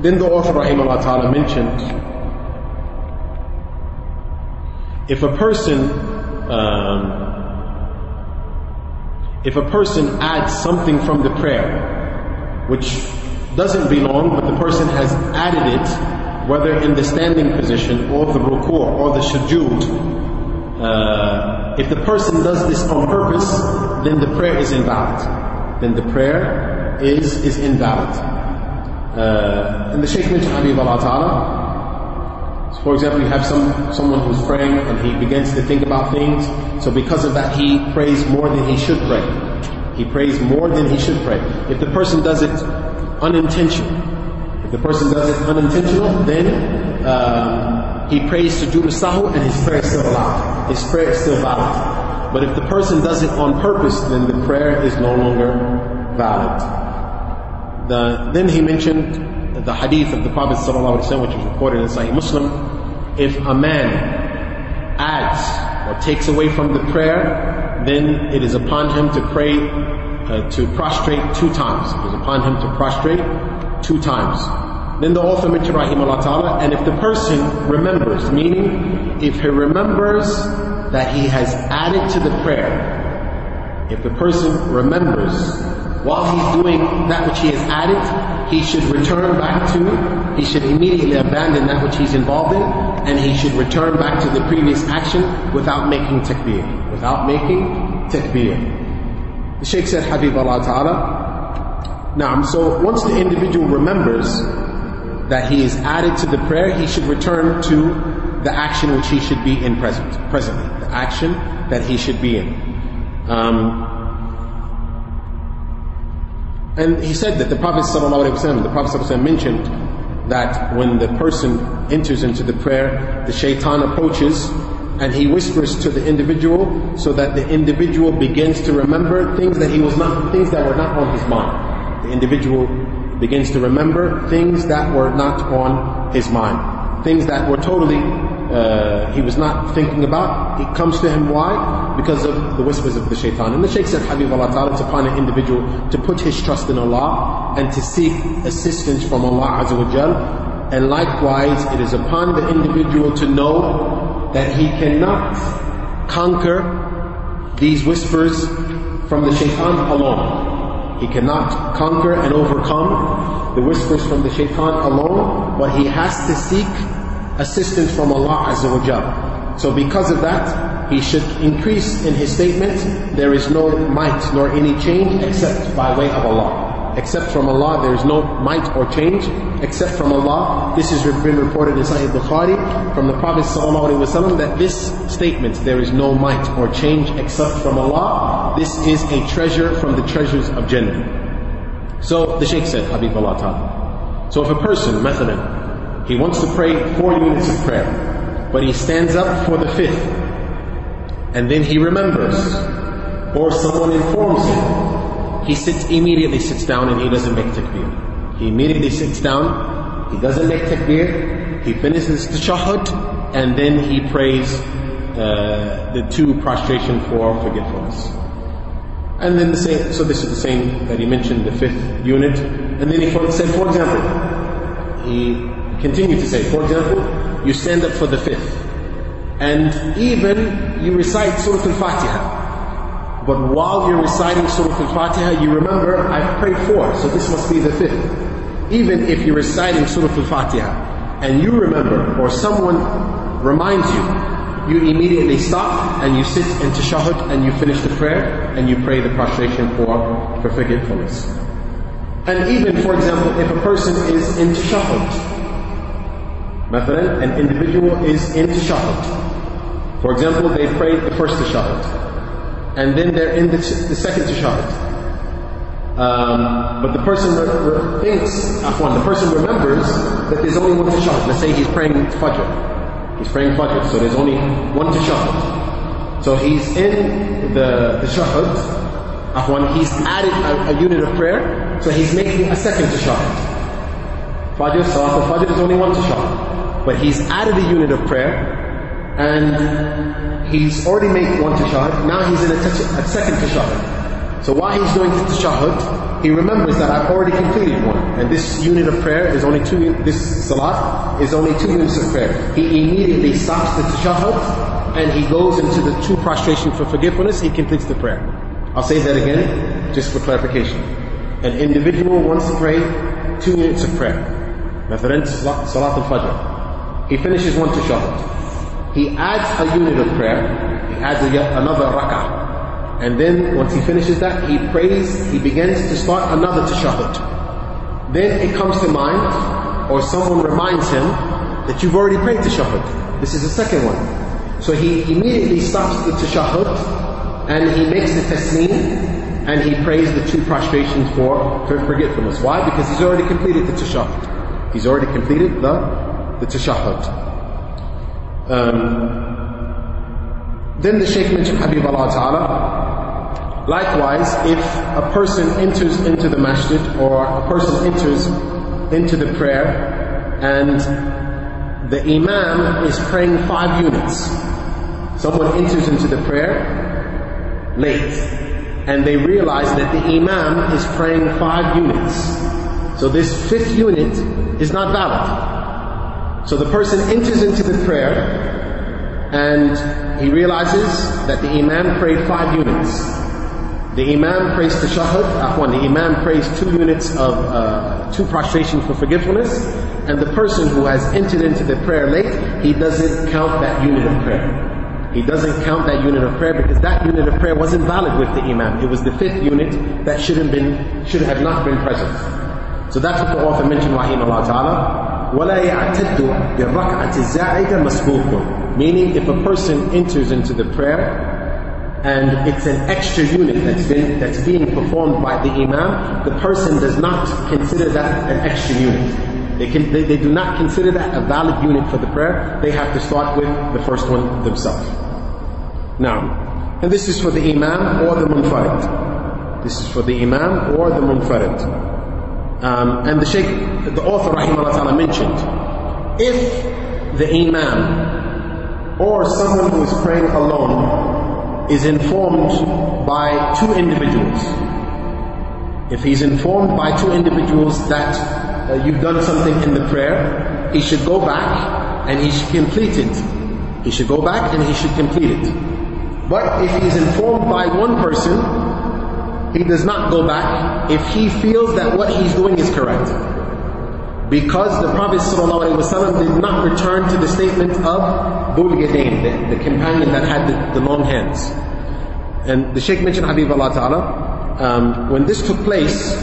Speaker 1: Then the author Rahimahullah Ta'ala mentioned, if a person, um, if a person adds something from the prayer, which doesn't belong, but the person has added it, whether in the standing position or the ruku' or the sujood, uh, if the person does this on purpose, then the prayer is invalid. Then the prayer is, is invalid. Uh, and the Shaykh mentioned Habib Allah Ta'ala. For example, you have some, someone who's praying and he begins to think about things. So because of that, he prays more than he should pray. He prays more than he should pray. If the person does it unintentional. If the person does it unintentional, then um, he prays to sujood sahu and his prayer is still allowed. His prayer is still valid. But if the person does it on purpose, then the prayer is no longer valid. The, then he mentioned the hadith of the Prophet ﷺ, which is reported in Sahih Muslim. If a man adds or takes away from the prayer, then it is upon him to pray uh, to prostrate two times. It was upon him to prostrate two times. Then the author mentioned Rahimahullah Ta'ala, and if the person remembers, meaning if he remembers that he has added to the prayer, if the person remembers while he's doing that which he has added, he should return back to, he should immediately abandon that which he's involved in, and he should return back to the previous action without making takbir. Without making takbir. The Sheikh said, Habib Allah Ta'ala. Now, so once the individual remembers that he is added to the prayer, he should return to the action which he should be in present, presently. The action that he should be in. Um, and he said that the Prophet ﷺ, the Prophet ﷺ mentioned that when the person enters into the prayer, the shaitan approaches and he whispers to the individual so that the individual begins to remember things that he was not, things that were not on his mind. The individual begins to remember things that were not on his mind. Things that were totally, uh, he was not thinking about. It comes to him, why? Because of the whispers of the shaitan. And the Shaykh said, Habib Allah Ta'ala, it's upon an individual to put his trust in Allah and to seek assistance from Allah Azza wa. And likewise, it is upon the individual to know that he cannot conquer these whispers from the shaitan alone. He cannot conquer and overcome the whispers from the shaitan alone, but he has to seek assistance from Allah Azza wa Jal. So because of that, he should increase in his statement, there is no might nor any change except by way of Allah except from Allah. There is no might or change except from Allah. This has been reported in Sahih Bukhari from the Prophet ﷺ that this statement, there is no might or change except from Allah, this is a treasure from the treasures of Jannah. So the Shaykh said, Habib Allah Ta'ala. So if a person, mathalan, he wants to pray four units of prayer, but he stands up for the fifth, and then he remembers, or someone informs him he sits immediately sits down and he doesn't make takbir. He immediately sits down, he doesn't make takbir, he finishes the shahud, and then he prays uh, the two prostration for forgetfulness. And then the same, so this is the same that he mentioned, the fifth unit. And then he said, for example, he continued to say, for example, you stand up for the fifth. And even you recite Surah Al-Fatiha. But while you're reciting Surah Al-Fatiha, you remember, I've prayed four, so this must be the fifth. Even if you're reciting Surah Al-Fatiha, and you remember, or someone reminds you, you immediately stop, and you sit in tashahud, and you finish the prayer, and you pray the prostration for, for forgetfulness. And even, for example, if a person is in tashahud, an individual is in tashahud. For example, they prayed the first tashahud and then they're in the, the second tashahud. Um, but the person re- re- thinks, afwan, the person remembers that there's only one tashahud. Let's say he's praying fajr. He's praying fajr, so there's only one tashahud. So he's in the tashahud, afwan, he's added a, a, unit of prayer, so he's making a second tashahud. Fajr, salat al-fajr is only one tashahud. But he's added a unit of prayer, and he's already made one tashahud, now he's in a, a second tashahud. So while he's doing the tashahud, he remembers that I've already completed one. And this unit of prayer is only two, this salat is only two units of prayer. He immediately stops the tashahud and he goes into the two prostration for forgiveness, he completes the prayer. I'll say that again, just for clarification. An individual wants to pray two units of prayer. Mathalan, salat al-fajr. He finishes one tashahud. He adds a unit of prayer, he adds a, another rak'ah. And then once he finishes that, he prays, he begins to start another tashahud. Then it comes to mind, or someone reminds him, that you've already prayed tashahud. This is the second one. So he immediately stops the tashahud, and he makes the taslim, and he prays the two prostrations for, for forgetfulness. Why? Because he's already completed the tashahud. He's already completed the, the tashahud. Um, then the Shaykh mentioned Habib Allah Ta'ala. Likewise, if a person enters into the masjid or a person enters into the prayer and the Imam is praying five units. Someone enters into the prayer late and they realize that the Imam is praying five units. So this fifth unit is not valid. So the person enters into the prayer and he realizes that the Imam prayed five units. The Imam prays tashahud, afwan, the Imam prays two units of, uh, two prostrations for forgiveness, and the person who has entered into the prayer late, he doesn't count that unit of prayer. He doesn't count that unit of prayer because that unit of prayer wasn't valid with the Imam. It was the fifth unit that should have been, should have not been present. So that's what the author mentioned, rahimahullah ta'ala. وَلَا يَعْتَدُّ بِالرَّكْعَةِ الزَّائِدَ مَسْبُوقٌ Meaning if a person enters into the prayer and it's an extra unit that's been that's being performed by the imam, the person does not consider that an extra unit. They, can, they, they do not consider that a valid unit for the prayer. They have to start with the first one themselves. Now, and this is for the imam or the munfarid. This is for the imam or the munfarid. Um, and the Shaykh, the author rahimahullah mentioned, if the imam or someone who is praying alone is informed by two individuals, if he's informed by two individuals that uh, you've done something in the prayer, he should go back and he should complete it. He should go back and he should complete it. But if he's informed by one person he does not go back if he feels that what he's doing is correct. Because the Prophet ﷺ did not return to the statement of Dhul Yadain, the, the, companion that had the, the, long hands. And the Shaykh mentioned Habib Allah Ta'ala, um, when this took place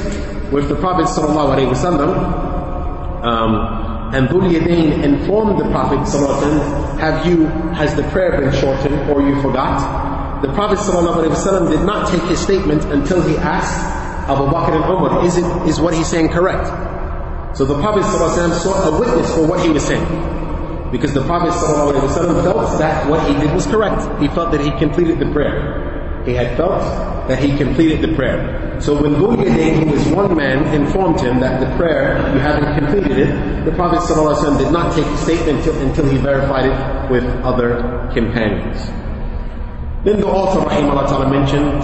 Speaker 1: with the Prophet ﷺ, um, and Dhul Yadain informed the Prophet ﷺ, have you, has the prayer been shortened or you forgot? the Prophet ﷺ did not take his statement until he asked Abu Bakr and Umar, is, it, is what he's saying correct? So the Prophet ﷺ sought a witness for what he was saying. Because the Prophet ﷺ felt that what he did was correct. He felt that he completed the prayer. He had felt that he completed the prayer. So when Dhul Yadain, was one man, informed him that the prayer, you haven't completed it, the Prophet ﷺ did not take the statement until, until he verified it with other companions. Then the author, ta'ala, mentioned,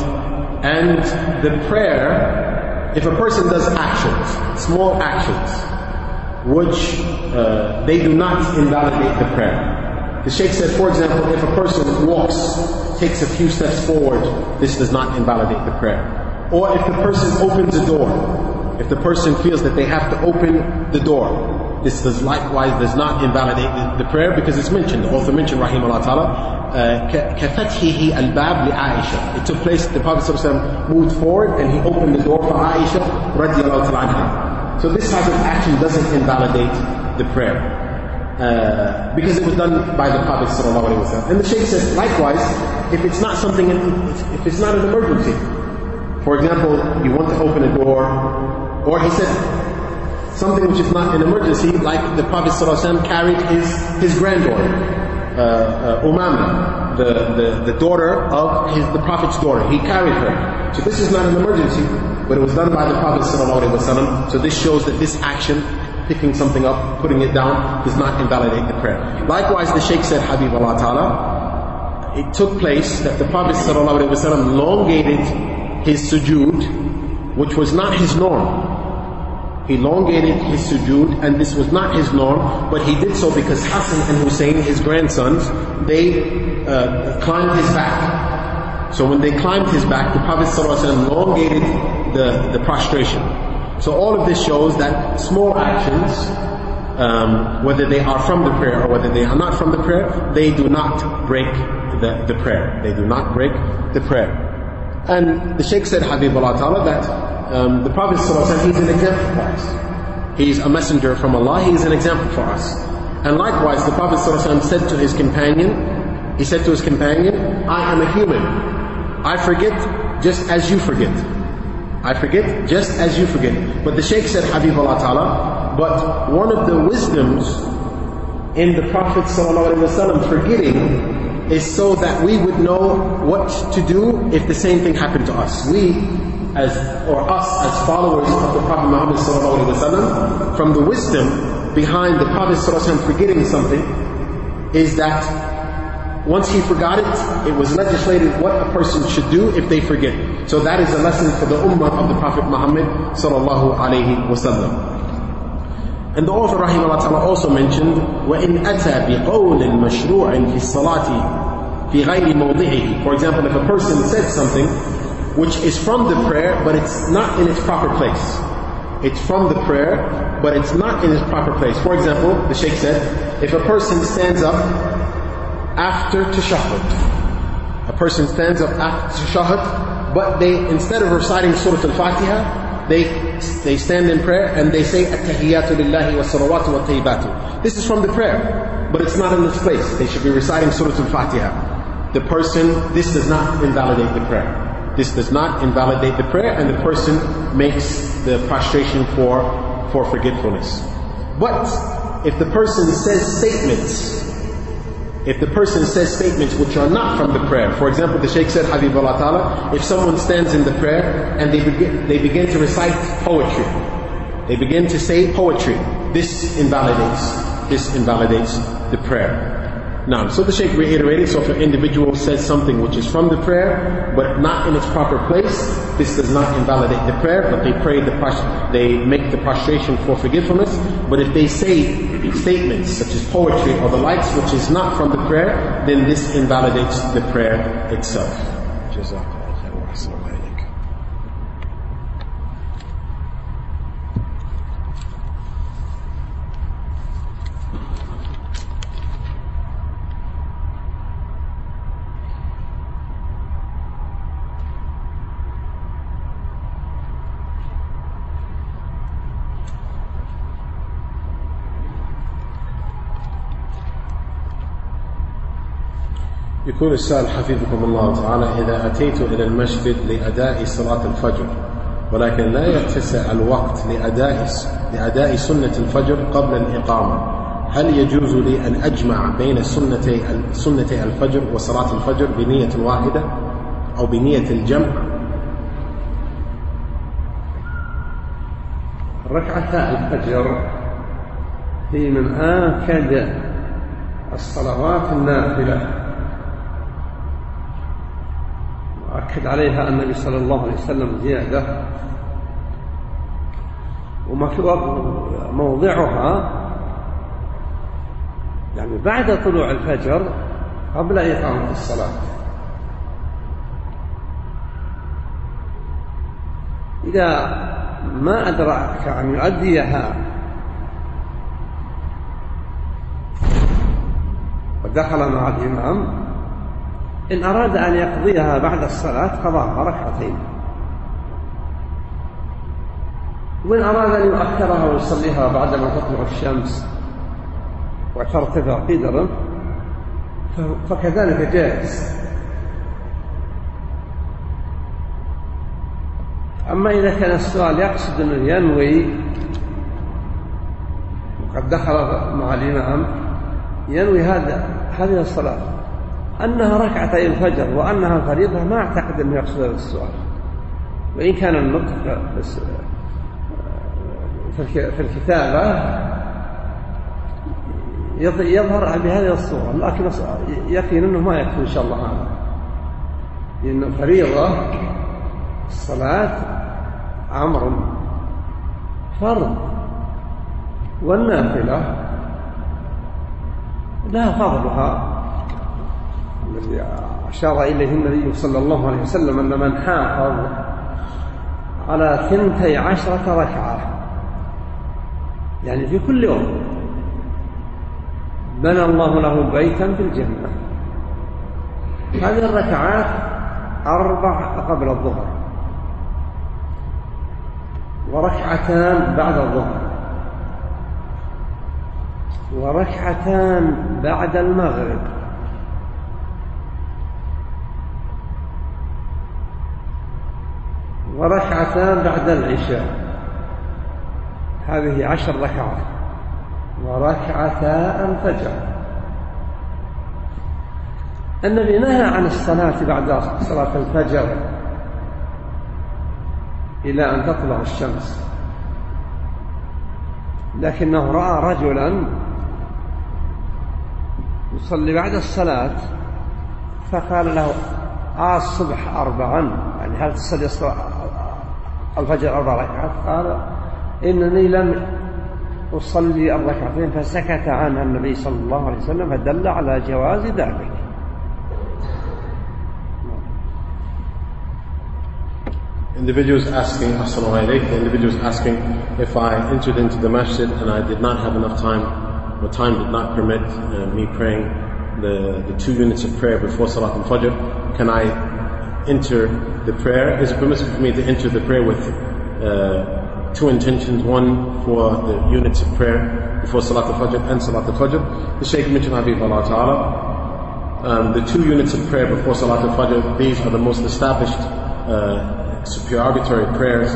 Speaker 1: and the prayer, if a person does actions, small actions, which uh, they do not invalidate the prayer. The Sheikh said, for example, if a person walks, takes a few steps forward, this does not invalidate the prayer. Or if the person opens a door, if the person feels that they have to open the door, this does likewise does not invalidate the, the prayer because it's mentioned. The author mentioned, rahimahullah ta'ala, كفتحه الباب لعائشة. It took place, the Prophet ﷺ moved forward and he opened the door for Aisha radiallahu ta'ala So this type of action doesn't invalidate the prayer. Uh, because it was done by the Prophet ﷺ. And the Shaykh says, likewise, if it's not something, if it's not an emergency, for example, you want to open a door, or he said, something which is not an emergency, like the Prophet ﷺ carried his, his granddaughter uh, uh, Umama, the, the, the daughter of his, the Prophet's daughter. He carried her. So this is not an emergency, but it was done by the Prophet ﷺ. So this shows that this action, picking something up, putting it down, does not invalidate the prayer. Likewise, the Shaykh said, Habib Allah Ta'ala, it took place that the Prophet ﷺ elongated his sujood, which was not his norm elongated his sujood and this was not his norm but he did so because Hassan and Hussein his grandsons they uh, climbed his back. So when they climbed his back the Prophet elongated the, the prostration. So all of this shows that small actions um, whether they are from the prayer or whether they are not from the prayer they do not break the, the prayer. They do not break the prayer and the Sheikh said, Habibullah Ta'ala, that um, the Prophet is an example for us. He is a messenger from Allah, he is an example for us. And likewise, the Prophet said to his companion, he said to his companion, I am a human. I forget just as you forget. I forget just as you forget. But the Sheikh said, Habibullah Ta'ala, but one of the wisdoms in the Prophet ﷺ forgetting is so that we would know what to do if the same thing happened to us. We as or us as followers of the Prophet Muhammad sallallahu from the wisdom behind the Prophet sallallahu forgetting something is that once he forgot it, it was legislated what a person should do if they forget. So that is a lesson for the ummah of the Prophet Muhammad sallallahu alaihi wasallam. And the author rahimahullah ta'ala also mentioned وَإِنْ أَتَى بِقَوْلٍ مَشْرُوعٍ فِي الصَّلَاةِ فِي غَيْرِ مَوْضِعِهِ For example, if a person said something which is from the prayer, but it's not in its proper place. It's from the prayer, but it's not in its proper place. For example, the Sheikh said, if a person stands up after tashahhud, a person stands up after tashahhud, but they, instead of reciting Surah Al-Fatiha, they, they stand in prayer and they say, At-tahiyyatu lillahi wa salawatu wa. This is from the prayer, but it's not in its place. They should be reciting Surah Al-Fatiha. The person, this does not invalidate the prayer. This does not invalidate the prayer and the person makes the prostration for, for forgetfulness. But if the person says statements, if the person says statements which are not from the prayer, for example, the Shaykh said, Habibullah Ta'ala, if someone stands in the prayer and they begin, they begin to recite poetry, they begin to say poetry, this invalidates, this invalidates the prayer. Now, so the Shaykh reiterated, so if an individual says something which is from the prayer, but not in its proper place, this does not invalidate the prayer, but they pray the they make the prostration for forgiveness. But if they say statements such as poetry or the likes, which is not from the prayer, then this invalidates the prayer itself. يقول السائل حفظكم الله تعالى إذا أتيت إلى المسجد لأداء صلاة الفجر ولكن لا يتسع الوقت لأداء لأداء سنة الفجر قبل الإقامة هل يجوز لي أن أجمع بين سنتي سنتي الفجر وصلاة الفجر بنية واحدة أو بنية الجمع؟
Speaker 2: ركعتا الفجر هي من آكد الصلوات النافلة وأكد عليها النبي صلى الله عليه وسلم زيادة. وموضعها يعني بعد طلوع الفجر قبل إقامة الصلاة. إذا ما أدرك أن يؤديها ودخل مع الإمام إن أراد أن يقضيها بعد الصلاة قضاها ركعتين وإن أراد أن يؤخرها ويصليها بعدما تطلع الشمس وترتفع قدرا فكذلك جائز. أما إذا كان السؤال يقصد أنه ينوي وقد دخل مع الإمام ينوي هذا هذه الصلاة. أنها ركعتي الفجر وأنها فريضة ما أعتقد أنه يقصد هذا السؤال. وإن كان النطق في الكتابة يظهر بهذه الصورة. لكن يقين أنه ما يكفي إن شاء الله هذا. لأن فريضة الصلاة أمر فرض. والنافلة لها فضلها الذي أشار إليه النبي صلى الله عليه وسلم أن من حافظ على ثنتي عشرة ركعة يعني في كل يوم بنى الله له بيتا في الجنة. هذه الركعات أربع قبل الظهر وركعتان بعد الظهر وركعتان بعد المغرب. وركعتان بعد العشاء. هذه عشر ركعات. وركعتا الفجر النبي نهى عن الصلاة بعد صلاة الفجر إلى أن تطلع الشمس. لكنه رأى رجلا يصلي بعد الصلاة فقال له آه الصبح أربعا. يعني هل تصلي الفجر أربع ركعات قال إنني لم أصلي الركعتين فسكت عنها النبي صلى الله عليه وسلم فدل على جواز ذلك
Speaker 1: Individuals asking, the individuals asking if I entered into the masjid and I did not have enough time, or time did not permit uh, me praying the, the two units of prayer before Salat al-Fajr, can I enter the prayer? Is it permissible for me to enter the prayer with uh, two intentions, one for the units of prayer before Salat al-Fajr and Salat al-Fajr? The Shaykh mentioned Habib Allah Ta'ala. Um, the two units of prayer before Salat al-Fajr, these are the most established uh, supererogatory prayers,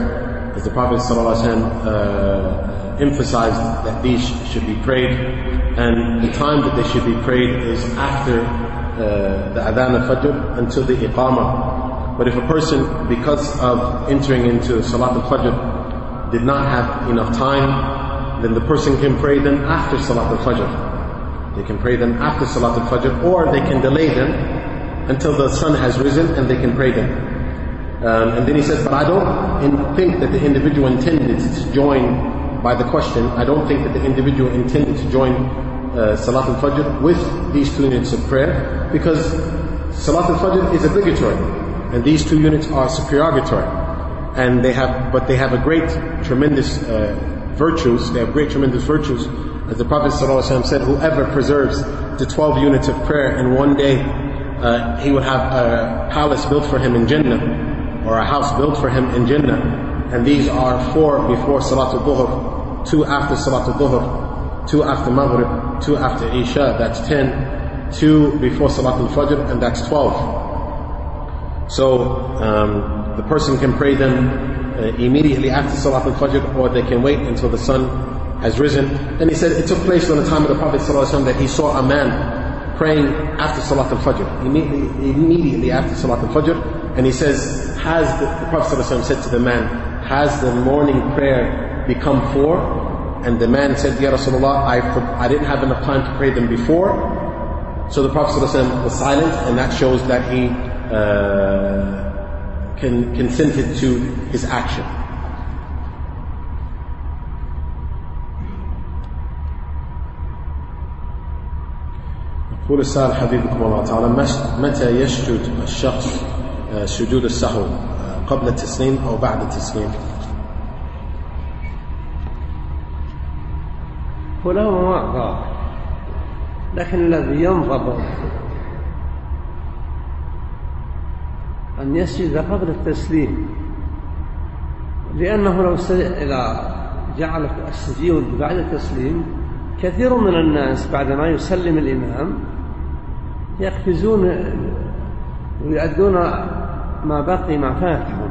Speaker 1: as the Prophet ﷺ, uh, emphasized that these should be prayed, and the time that they should be prayed is after uh, the adhan al-fajr until the iqamah. But if a person, because of entering into salat al-fajr, did not have enough time, then the person can pray them after salat al-fajr. They can pray them after salat al-fajr, or they can delay them until the sun has risen and they can pray them. Um, and then he says, but I don't think that the individual intended to join, by the question, I don't think that the individual intended to join uh, Salat al-Fajr with these two units of prayer, because Salat al-Fajr is obligatory, and these two units are supererogatory. And they have, but they have a great, tremendous uh, virtues, they have great, tremendous virtues. As the Prophet ﷺ said, whoever preserves the 12 units of prayer in one day, uh, he would have a palace built for him in Jannah or a house built for him in Jannah. And these are four before Salatul Dhuhr, two after Salatul Dhuhr, two after Maghrib, two after Isha, that's ten.
Speaker 3: two before Salat al-Fajr, and that's 12. So um, the person can pray them uh, immediately after Salat al-Fajr, or they can wait until the sun has risen. And he said it took place on the time of the Prophet ﷺ that he saw a man praying after Salat al-Fajr, immediately, immediately after Salat al-Fajr, and he says, has the, the Prophet ﷺ said to the man, has the morning prayer become four? And the man said, Ya Rasulullah, I, I didn't have enough time to pray them before. So the Prophet ﷺ was silent, and that shows that he uh, can, consented to his action.
Speaker 1: يقول السائل حبيبكم الله تعالى متى يسجد الشخص سجود السهو قبل التسليم أو بعد التسليم
Speaker 2: وله مواقع لكن الذي ينضبط أن يسجد قبل التسليم لأنه لو إذا جعل السجود بعد التسليم كثير من الناس بعدما يسلم الإمام يقفزون ويؤدون ما بقي ما فاتهم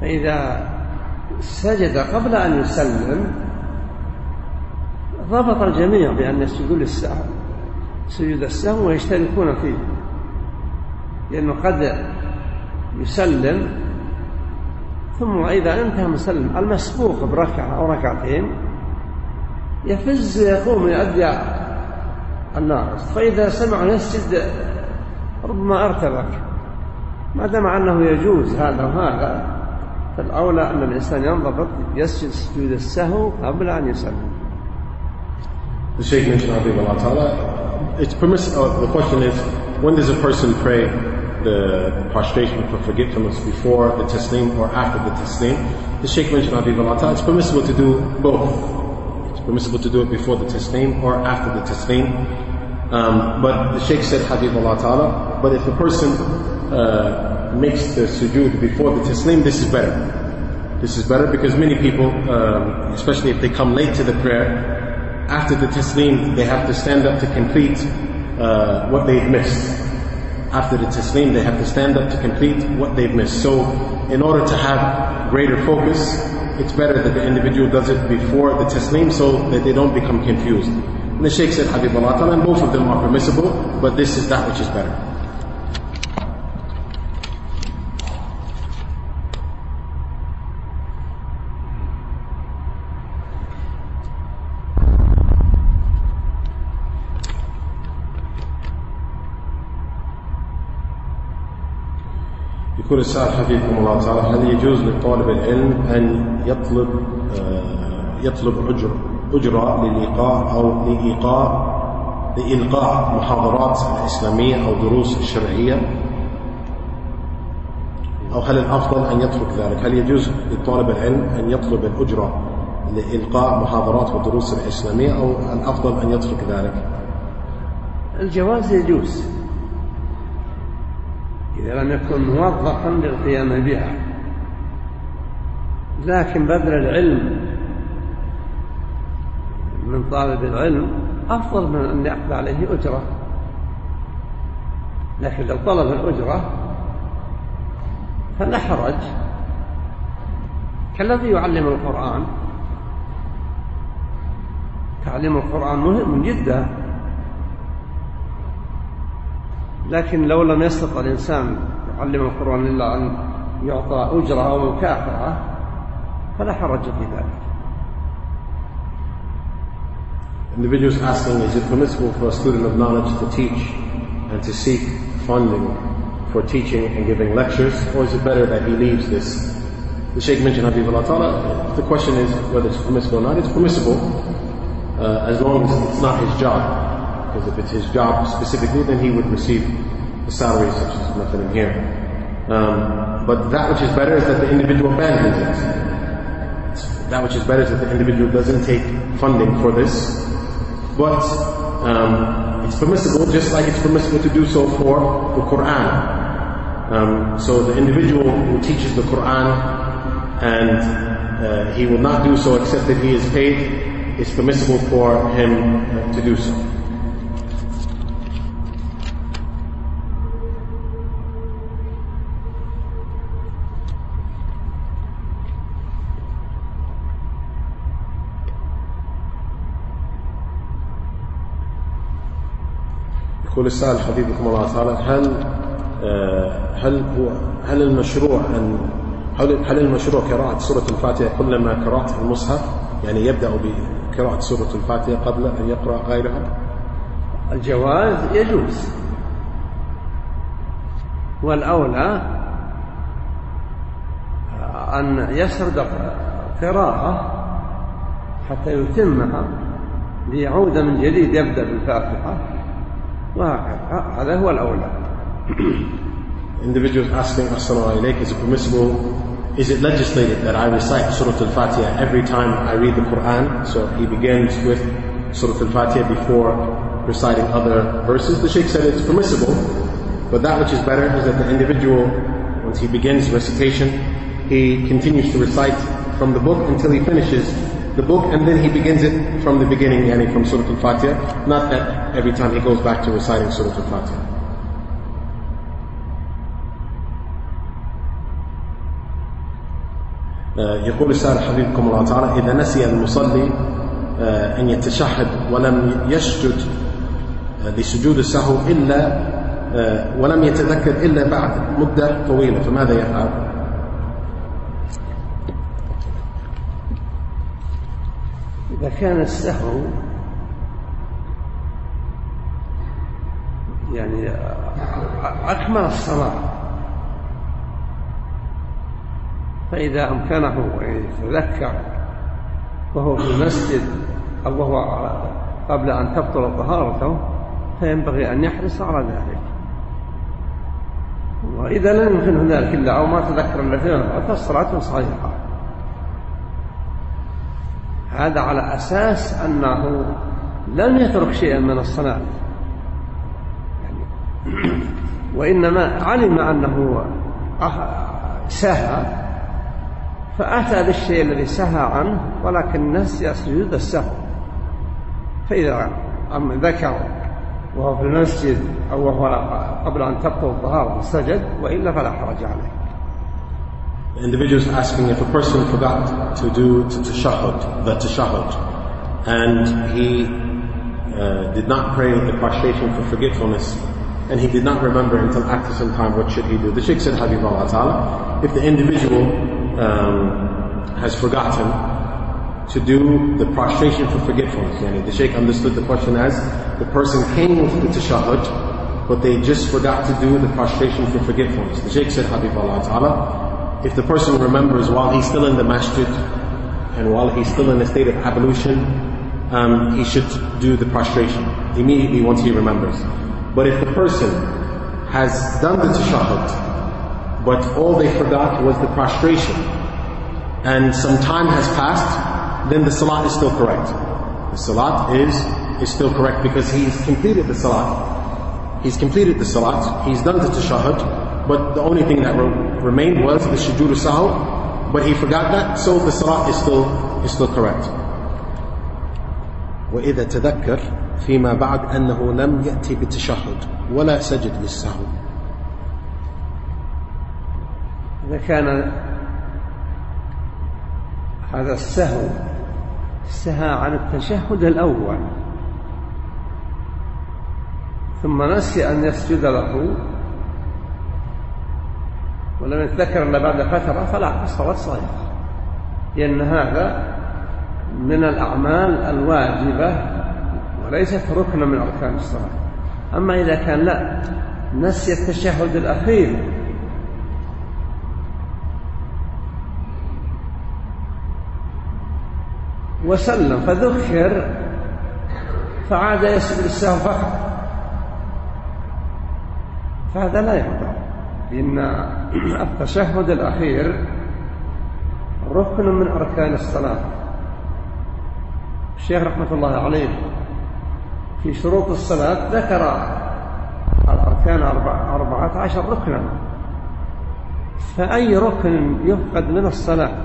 Speaker 2: فإذا سجد قبل أن يسلم ضبط الجميع بأن يسجدوا للسهو سجود السهو ويشتركون فيه. لأنه قد يسلم ثم إذا انتهى مسلم المسبوق بركعة أو ركعتين يفز يقوم يؤدي الناقص فإذا سمع يسجد ربما ارتبك. ما دام أنه يجوز هذا وهذا فالأولى أن الإنسان ينضبط يسجد سجود السهو قبل أن يسلم.
Speaker 1: The Shaykh mentioned Allah Ta'ala. It's permissible, uh, the question is, when does a person pray the prostration for forgetfulness before the taslim or after the taslim? The Shaykh mentioned Allah Ta'ala, it's permissible to do both. It's permissible to do it before the taslim or after the taslim. Um, but the Shaykh said Habib Ta'ala, but if the person uh, makes the sujood before the taslim, this is better. This is better because many people, um, especially if they come late to the prayer, after the taslim, they have to stand up to complete uh, what they've missed. After the taslim, they have to stand up to complete what they've missed. So, in order to have greater focus, it's better that the individual does it before the taslim so that they don't become confused. And the Shaykh said, Habib Allah, and both of them are permissible, but this is that which is better. يقول السائل حفظكم الله تعالى. هل يجوز لطالب العلم أن يطلب آه، يطلب أجر أجرة للإيقاع أو لإيقاع لإلقاء محاضرات الإسلامية أو دروس الشرعية. أو هل الأفضل أن يترك ذلك؟ هل يجوز لطالب العلم أن يطلب الأجرة لإلقاء محاضرات ودروس الإسلامية أو الأفضل أن يترك ذلك؟
Speaker 2: الجواز يجوز. إذا لم يكن موظفا للقيام بها. لكن بذل العلم من طالب العلم أفضل من أن يأخذ عليه أجرة. لكن لو طلب الأجرة فلا حرج. كالذي يعلم القرآن. تعليم القرآن مهم جدا. لكن لو لم يستطع الإنسان يعلم القرآن إلا أن يعطى أجرة أو مكافأة فلا حرج في ذلك
Speaker 1: Individuals asking, is it permissible for a student of knowledge to teach and to seek funding for teaching and giving lectures, or is it better that he leaves this? The Sheikh mentioned Habib Allah Ta'ala, the question is whether it's permissible or not. It's permissible uh, as long as it's not his job. Because if it's his job specifically, then he would receive the salary such as nothing in here. Um, but that which is better is that the individual abandons it. That which is better is that the individual doesn't take funding for this. But um, it's permissible, just like it's permissible to do so for the Quran. Um, so the individual who teaches the Quran and uh, he will not do so except that he is paid, it's permissible for him uh, to do so. يقول السائل حبيبكم الله تعالى هل آه، هل هو هل المشروع أن هل هل المشروع قراءة سورة الفاتحة كلما قرأت المصحف؟ يعني يبدأ بقراءة سورة الفاتحة قبل أن يقرأ غيرها؟
Speaker 2: الجواز يجوز. والأولى أن يسرد قراءة حتى يتمها ليعود من جديد يبدأ بالفاتحة. وهكذا هذا هو الأولى
Speaker 1: Individuals asking, Assalamu alaikum, is it permissible, is it legislated that I recite Surah Al-Fatiha every time I read the Quran? So he begins with Surah Al-Fatiha before reciting other verses. The Sheikh said it's permissible, but that which is better is that the individual, once he begins recitation, he continues to recite from the book until he finishes the book and then he begins it from the beginning, yani from Surah Al-Fatiha. Not that every time he goes back to reciting Surah Al-Fatiha. يقول السائل حبيبكم الله تعالى إذا نسي المصلي أن يتشهد ولم يسجد لسجود السهو إلا ولم يتذكر إلا بعد مدة طويلة فماذا يفعل؟
Speaker 2: إذا كان السهو يعني أكمل الصلاة فإذا أمكنه أن يتذكر وهو في المسجد أو وهو قبل أن تبطل طهارته فينبغي أن يحرص على ذلك. وإذا لم يمكنه ذلك إلا أو ما تذكر فيما فالصلاة صحيحة. هذا على أساس أنه لم يترك شيئا من الصلاة. يعني وإنما علم أنه سهى فأتى بالشيء الذي سهى عنه ولكن نسي سجود السهو. فإذا ذكر وهو في المسجد أو وهو قبل أن تبطل الطهارة سجد وإلا فلا حرج عليه.
Speaker 1: The individual is asking if a person forgot to do to tashahud, the tashahud, and he uh, did not pray the prostration for forgetfulness, and he did not remember until after some time, what should he do? The Sheikh said, Habib Allah Ta'ala, if the individual um, has forgotten to do the prostration for forgetfulness, yani the Sheikh understood the question as the person came with the tashahud, but they just forgot to do the prostration for forgetfulness. The Sheikh said, Habib Allah Ta'ala, if the person remembers while he's still in the masjid and while he's still in a state of ablution, um, he should do the prostration immediately once he remembers. But if the person has done the tashahhud, but all they forgot was the prostration, and some time has passed, then the salat is still correct. The salat is, is still correct because he's completed the salat. He's completed the salat, he's done the tashahhud, but the only thing that re- remained was the sujood sahu, but he forgot that, so the salah is still, is still correct. وإذا تذكر فيما بعد أنه لم يأتي بالتشهد ولا سجد للسهو
Speaker 2: إذا كان هذا السهو سهى عن التشهد الأول ثم نسي أن يسجد له ولم يتذكر إلا بعد فترة فلا الصلاة صحيحة لأن هذا من الأعمال الواجبة وليست ركنا من أركان الصلاة. أما إذا كان لا نسي التشهد الأخير. وسلم فذكر فعاد يسجد السهو فقط. فهذا لا يقدر. إن التشهد الأخير ركن من أركان الصلاة. الشيخ رحمة الله عليه في شروط الصلاة ذكر الأركان أربعة عشر ركنا. فأي ركن يفقد من الصلاة؟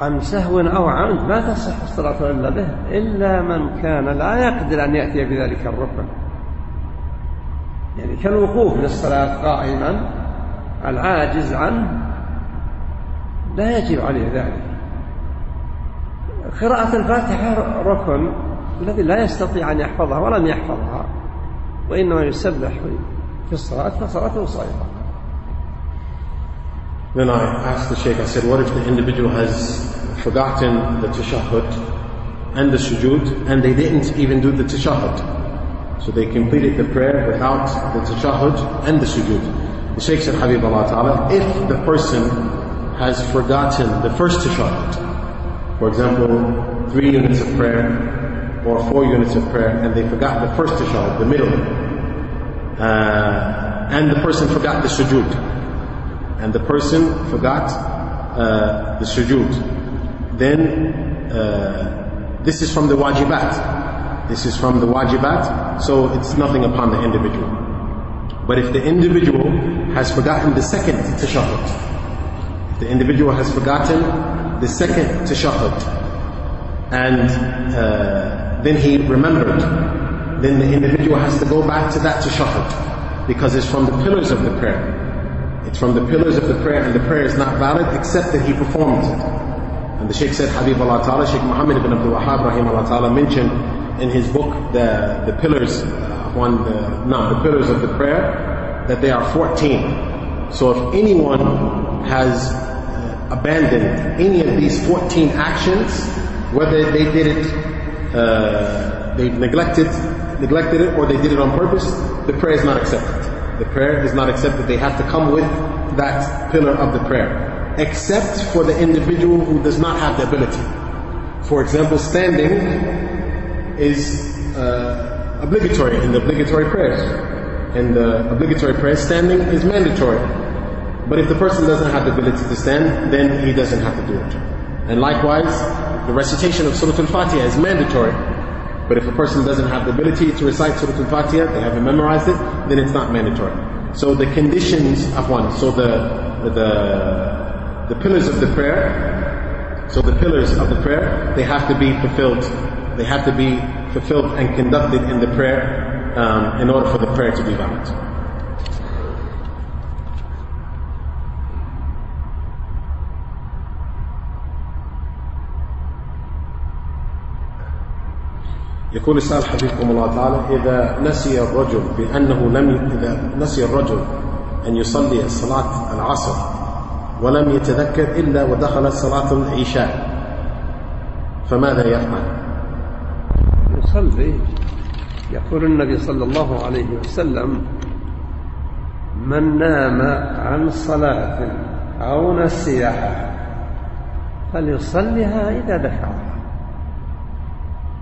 Speaker 2: عن سهو أو عمد ما تصح الصلاة إلا به إلا من كان لا يقدر أن يأتي بذلك الركن. يعني كالوقوف للصلاة قائما العاجز عنه لا يجب عليه ذلك قراءة الفاتحة ركن الذي لا يستطيع أن يحفظها ولم يحفظها وإنما يسبح في الصلاة فصلاته صحيحة
Speaker 1: Then I asked the Shaykh, I said, what if the individual has forgotten the tashahhud and the sujood and they didn't even do the tashahhud? So they completed the prayer without the tashahhud and the sujood. The Shaykh said, Habib Allah Ta'ala, if the person has forgotten the first tashahhud, for example, three units of prayer or four units of prayer and they forgot the first tashahhud, the middle, uh, and the person forgot the sujood, and the person forgot uh, the sujood, then uh, this is from the wajibat. This is from the wajibat, so it's nothing upon the individual. But if the individual has forgotten the second tashahhud, if the individual has forgotten the second tashahhud, and uh, then he remembered, then the individual has to go back to that tashahhud, because it's from the pillars of the prayer. It's from the pillars of the prayer, and the prayer is not valid except that he performs it. And the Shaykh said, Habib Allah Ta'ala, Shaykh Muhammad ibn Abdul Wahab Rahim Allah Ta'ala mentioned in his book the, the pillars, uh, one, the, no, the pillars of the prayer, that they are 14. So if anyone has uh, abandoned any of these 14 actions, whether they did it, uh, they neglected, neglected it, or they did it on purpose, the prayer is not accepted. The prayer is not accepted. They have to come with that pillar of the prayer. Except for the individual who does not have the ability. For example, standing is uh, obligatory in the obligatory prayers. In the obligatory prayers, standing is mandatory. But if the person doesn't have the ability to stand, then he doesn't have to do it. And likewise, the recitation of Surah Al-Fatiha is mandatory. But if a person doesn't have the ability to recite Surah Al-Fatiha, they haven't memorized it, then it's not mandatory. So the conditions of one, so the, the, the pillars of the prayer, so the pillars of the prayer, they have to be fulfilled. They have to be fulfilled and conducted in the prayer um, in order for the prayer to be valid. يقول السائل حفظكم الله تعالى إذا نسي الرجل بأنه لم إذا نسي الرجل أن يصلي صلاة العصر ولم يتذكر إلا ودخل صلاة العشاء فماذا يفعل؟
Speaker 2: يصلي يقول النبي صلى الله عليه وسلم من نام عن صلاة أو نسيها فليصلها إذا ذكرها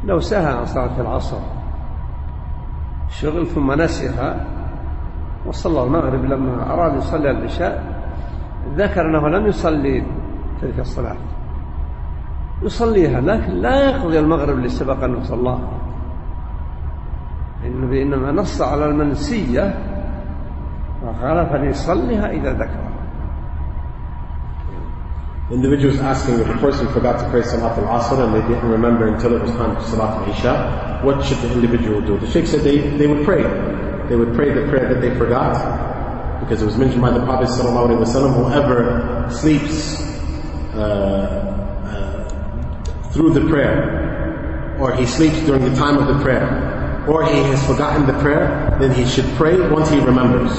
Speaker 2: لو سهى عن صلاة العصر شغل ثم نسيها وصلى المغرب لما أراد يصلي العشاء ذكر أنه لم يصلي تلك الصلاة. يصليها لكن لا يقضي المغرب اللي سبق أنه صلاها النبي إنما نص على المنسية وقال فليصليها إذا ذكر
Speaker 1: Individuals asking if a person forgot to pray Salat al-Asr and they didn't remember until it was time for Salat al-Isha, what should the individual do? The Sheikh said they, they would pray. They would pray the prayer that they forgot because it was mentioned by the Prophet sallallahu alaihi wasallam, whoever sleeps uh, uh, through the prayer or he sleeps during the time of the prayer or he has forgotten the prayer, then he should pray once he remembers.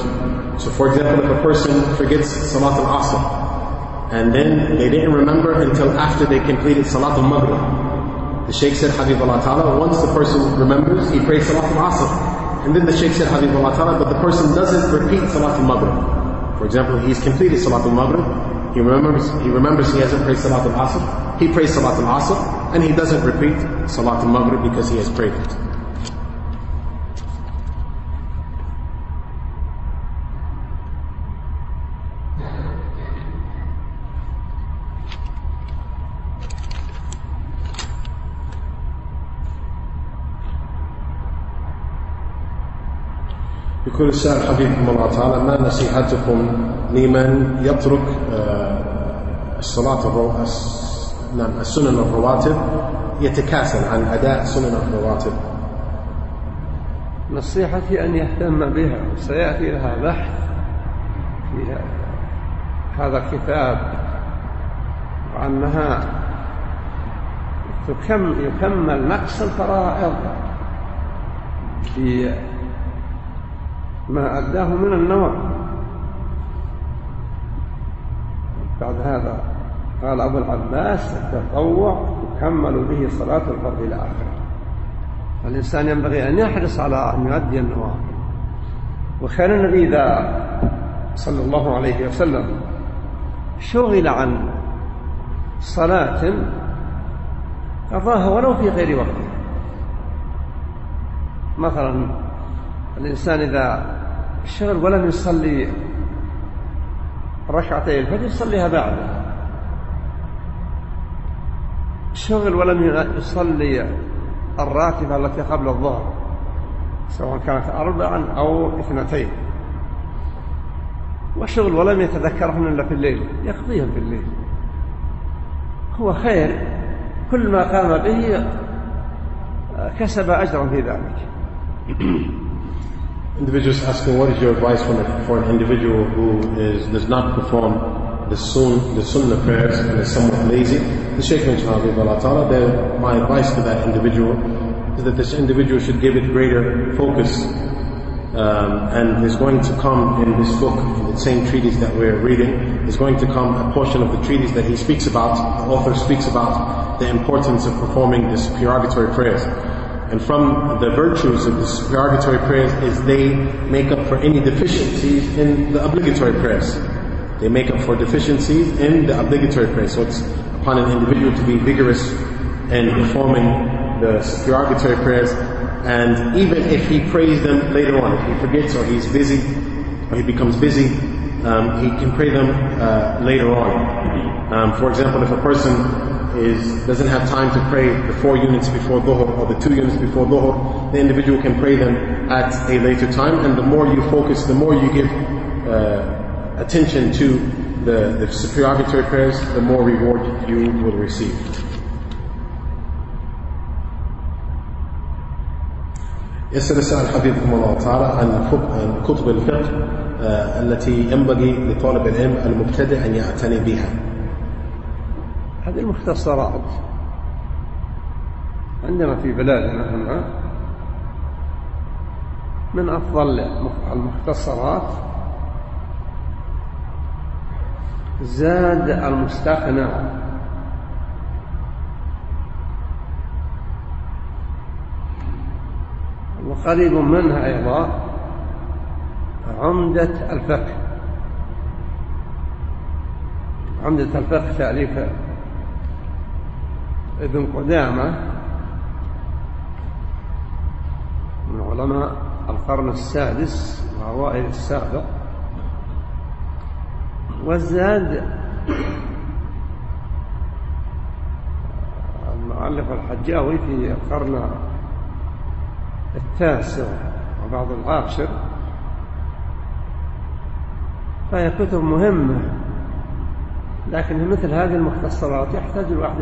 Speaker 1: So for example, if a person forgets Salat al-Asr, and then they didn't remember until after they completed Salat al-Maghrib. The Shaykh said, Habib Allah Ta'ala, once the person remembers, he prays Salat al-Asr. And then the Shaykh said, Habib Allah Ta'ala, but the person doesn't repeat Salat al-Maghrib. For example, he's completed Salat al-Maghrib, he remembers, he remembers he hasn't prayed Salat al-Asr, he prays Salat al-Asr, and he doesn't repeat Salat al-Maghrib because he has prayed it. يقول السائل حفظكم الله تعالى ما نصيحتكم لمن يترك الصلاة الرو... نعم السنن الرواتب يتكاسل عن أداء سنن الرواتب؟
Speaker 2: نصيحتي أن يهتم بها وسيأتي لها بحث في هذا الكتاب وأنها تكم يكمل نقص الفرائض في ما أداه من النوافل بعد هذا قال أبو العباس التطوع يكمل به صلاة الفرض إلى آخره. الإنسان ينبغي أن يحرص على أن يؤدي النوافل وكان النبي إذا صلى الله عليه وسلم شغل عن صلاة قضاها ولو في غير وقته. مثلا الإنسان إذا شغل ولم يصلي ركعتي الفجر يصليها بعده. شغل ولم يصلي الراتبة التي قبل الظهر سواء كانت أربعا أو اثنتين. وشغل ولم يتذكرهن إلا في الليل يقضيهم في الليل. هو خير كل ما قام به كسب أجرا في ذلك.
Speaker 1: Individuals asking what is your advice for, for an individual who is, does not perform the, sun, the sunnah prayers and is somewhat lazy. The Shaykh mentioned, that my advice to that individual is that this individual should give it greater focus um, and there's going to come in this book, in the same treatise that we're reading, is going to come a portion of the treatise that he speaks about, the author speaks about the importance of performing the supererogatory prayers. And from the virtues of the supererogatory prayers is they make up for any deficiencies in the obligatory prayers. They make up for deficiencies in the obligatory prayers. So it's upon an individual to be vigorous in performing the supererogatory prayers and even if he prays them later on, if he forgets or he's busy, or he becomes busy, um, he can pray them uh, later on. Um, for example, if a person is doesn't have time to pray the four units before Dhuhr or the two units before Dhuhr, the individual can pray them at a later time. And the more you focus, the more you give uh, attention to the, the supererogatory prayers, the more reward you will receive. يسأل السائل حفظكم الله تعالى عن كتب الفقه التي ينبغي لطالب العلم المبتدئ أن يعتني بها
Speaker 2: هذه المختصرات. عندنا في بلادنا هنا من أفضل المختصرات زاد المستقنع وقريب منها أيضا عمدة الفقه. عمدة الفقه تأليف ابن قدامة من علماء القرن السادس وأوائل السابق. والزاد المؤلف الحجاوي في القرن التاسع وبعض العاشر. فهي كتب مهمة. لكن مثل هذه المختصرات يحتاج الواحد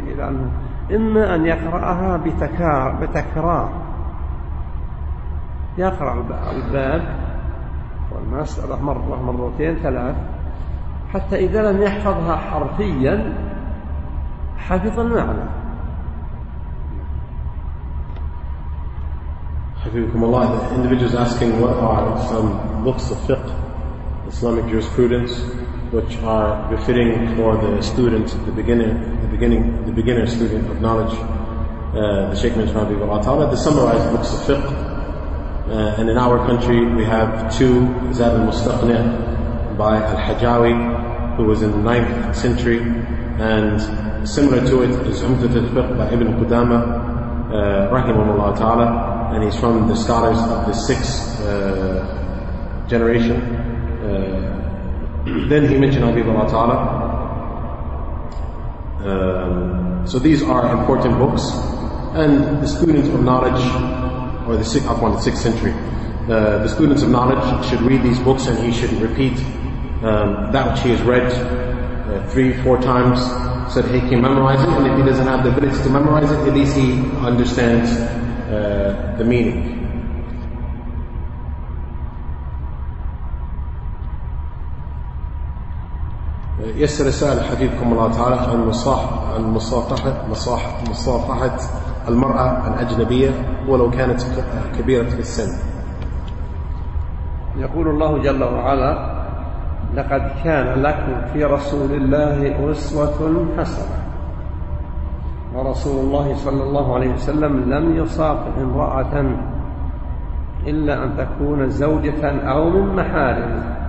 Speaker 2: إلى أنه إما أن يقرأها بتكرار, بتكرار. يقرأ الباب والمسألة مرة مرتين ثلاث حتى إذا لم يحفظها حرفيا حفظ المعنى.
Speaker 1: Allah, the individual is asking what are some books of fiqh, Islamic jurisprudence, which are befitting for the student, the beginner, the beginning, the beginner student of knowledge. Uh, the Sheikh mentioned Ta'ala, the summarized books of fiqh. Uh, and in our country we have two, Zad al-Mustaqni' by Al-Hajawi, who was in the 9th century, and similar to it is Umdat al-Fiqh by Ibn Qudama, uh, rahimahullah ta'ala, and he's from the scholars of the sixth uh, generation. Then he mentioned Habib Allah Ta'ala. Um, so these are important books, and the students of knowledge, or the sixth, upon the sixth century, uh, the students of knowledge should read these books and he should repeat um, that which he has read uh, three, four times so that he can memorize it. And if he doesn't have the ability to memorize it, at least he understands uh, the meaning. يسر السائل حفيظكم الله تعالى عن مصاح عن مصافحة مصاح مصافحة المرأة الأجنبية ولو كانت كبيرة في السن.
Speaker 2: يقول الله جل وعلا: لقد كان لكم في رسول الله أسوة حسنة. ورسول الله صلى الله عليه وسلم لم يصافح امرأة إلا أن تكون زوجة أو من محارمه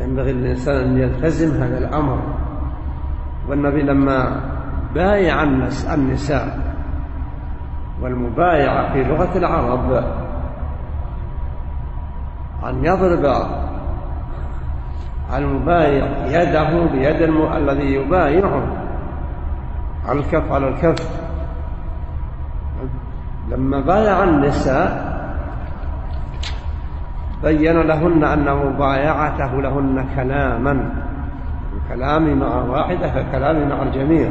Speaker 2: ينبغي للإنسان أن يلتزم هذا الأمر. والنبي لما بايع النساء والمبايعة في لغة العرب أن يضرب المبايع يده بيد الذي يبايعه على الكف على الكف. لما بايع النساء بين لهن أن مبايعته لهن كلاما. الكلام مع واحدة ككلام مع الجميع.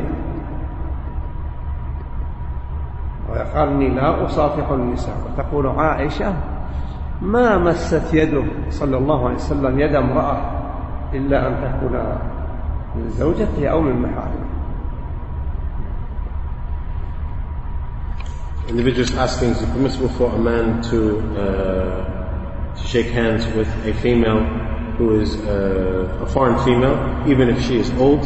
Speaker 2: ويقال إني لا أصافح النساء. وتقول عائشة ما مست يده صلى الله عليه وسلم يد امرأة إلا أن تكون من زوجته أو من محارمه
Speaker 1: Individuals asking, is it permissible for a man to uh, to shake hands with a female who is uh, a foreign female, even if she is old.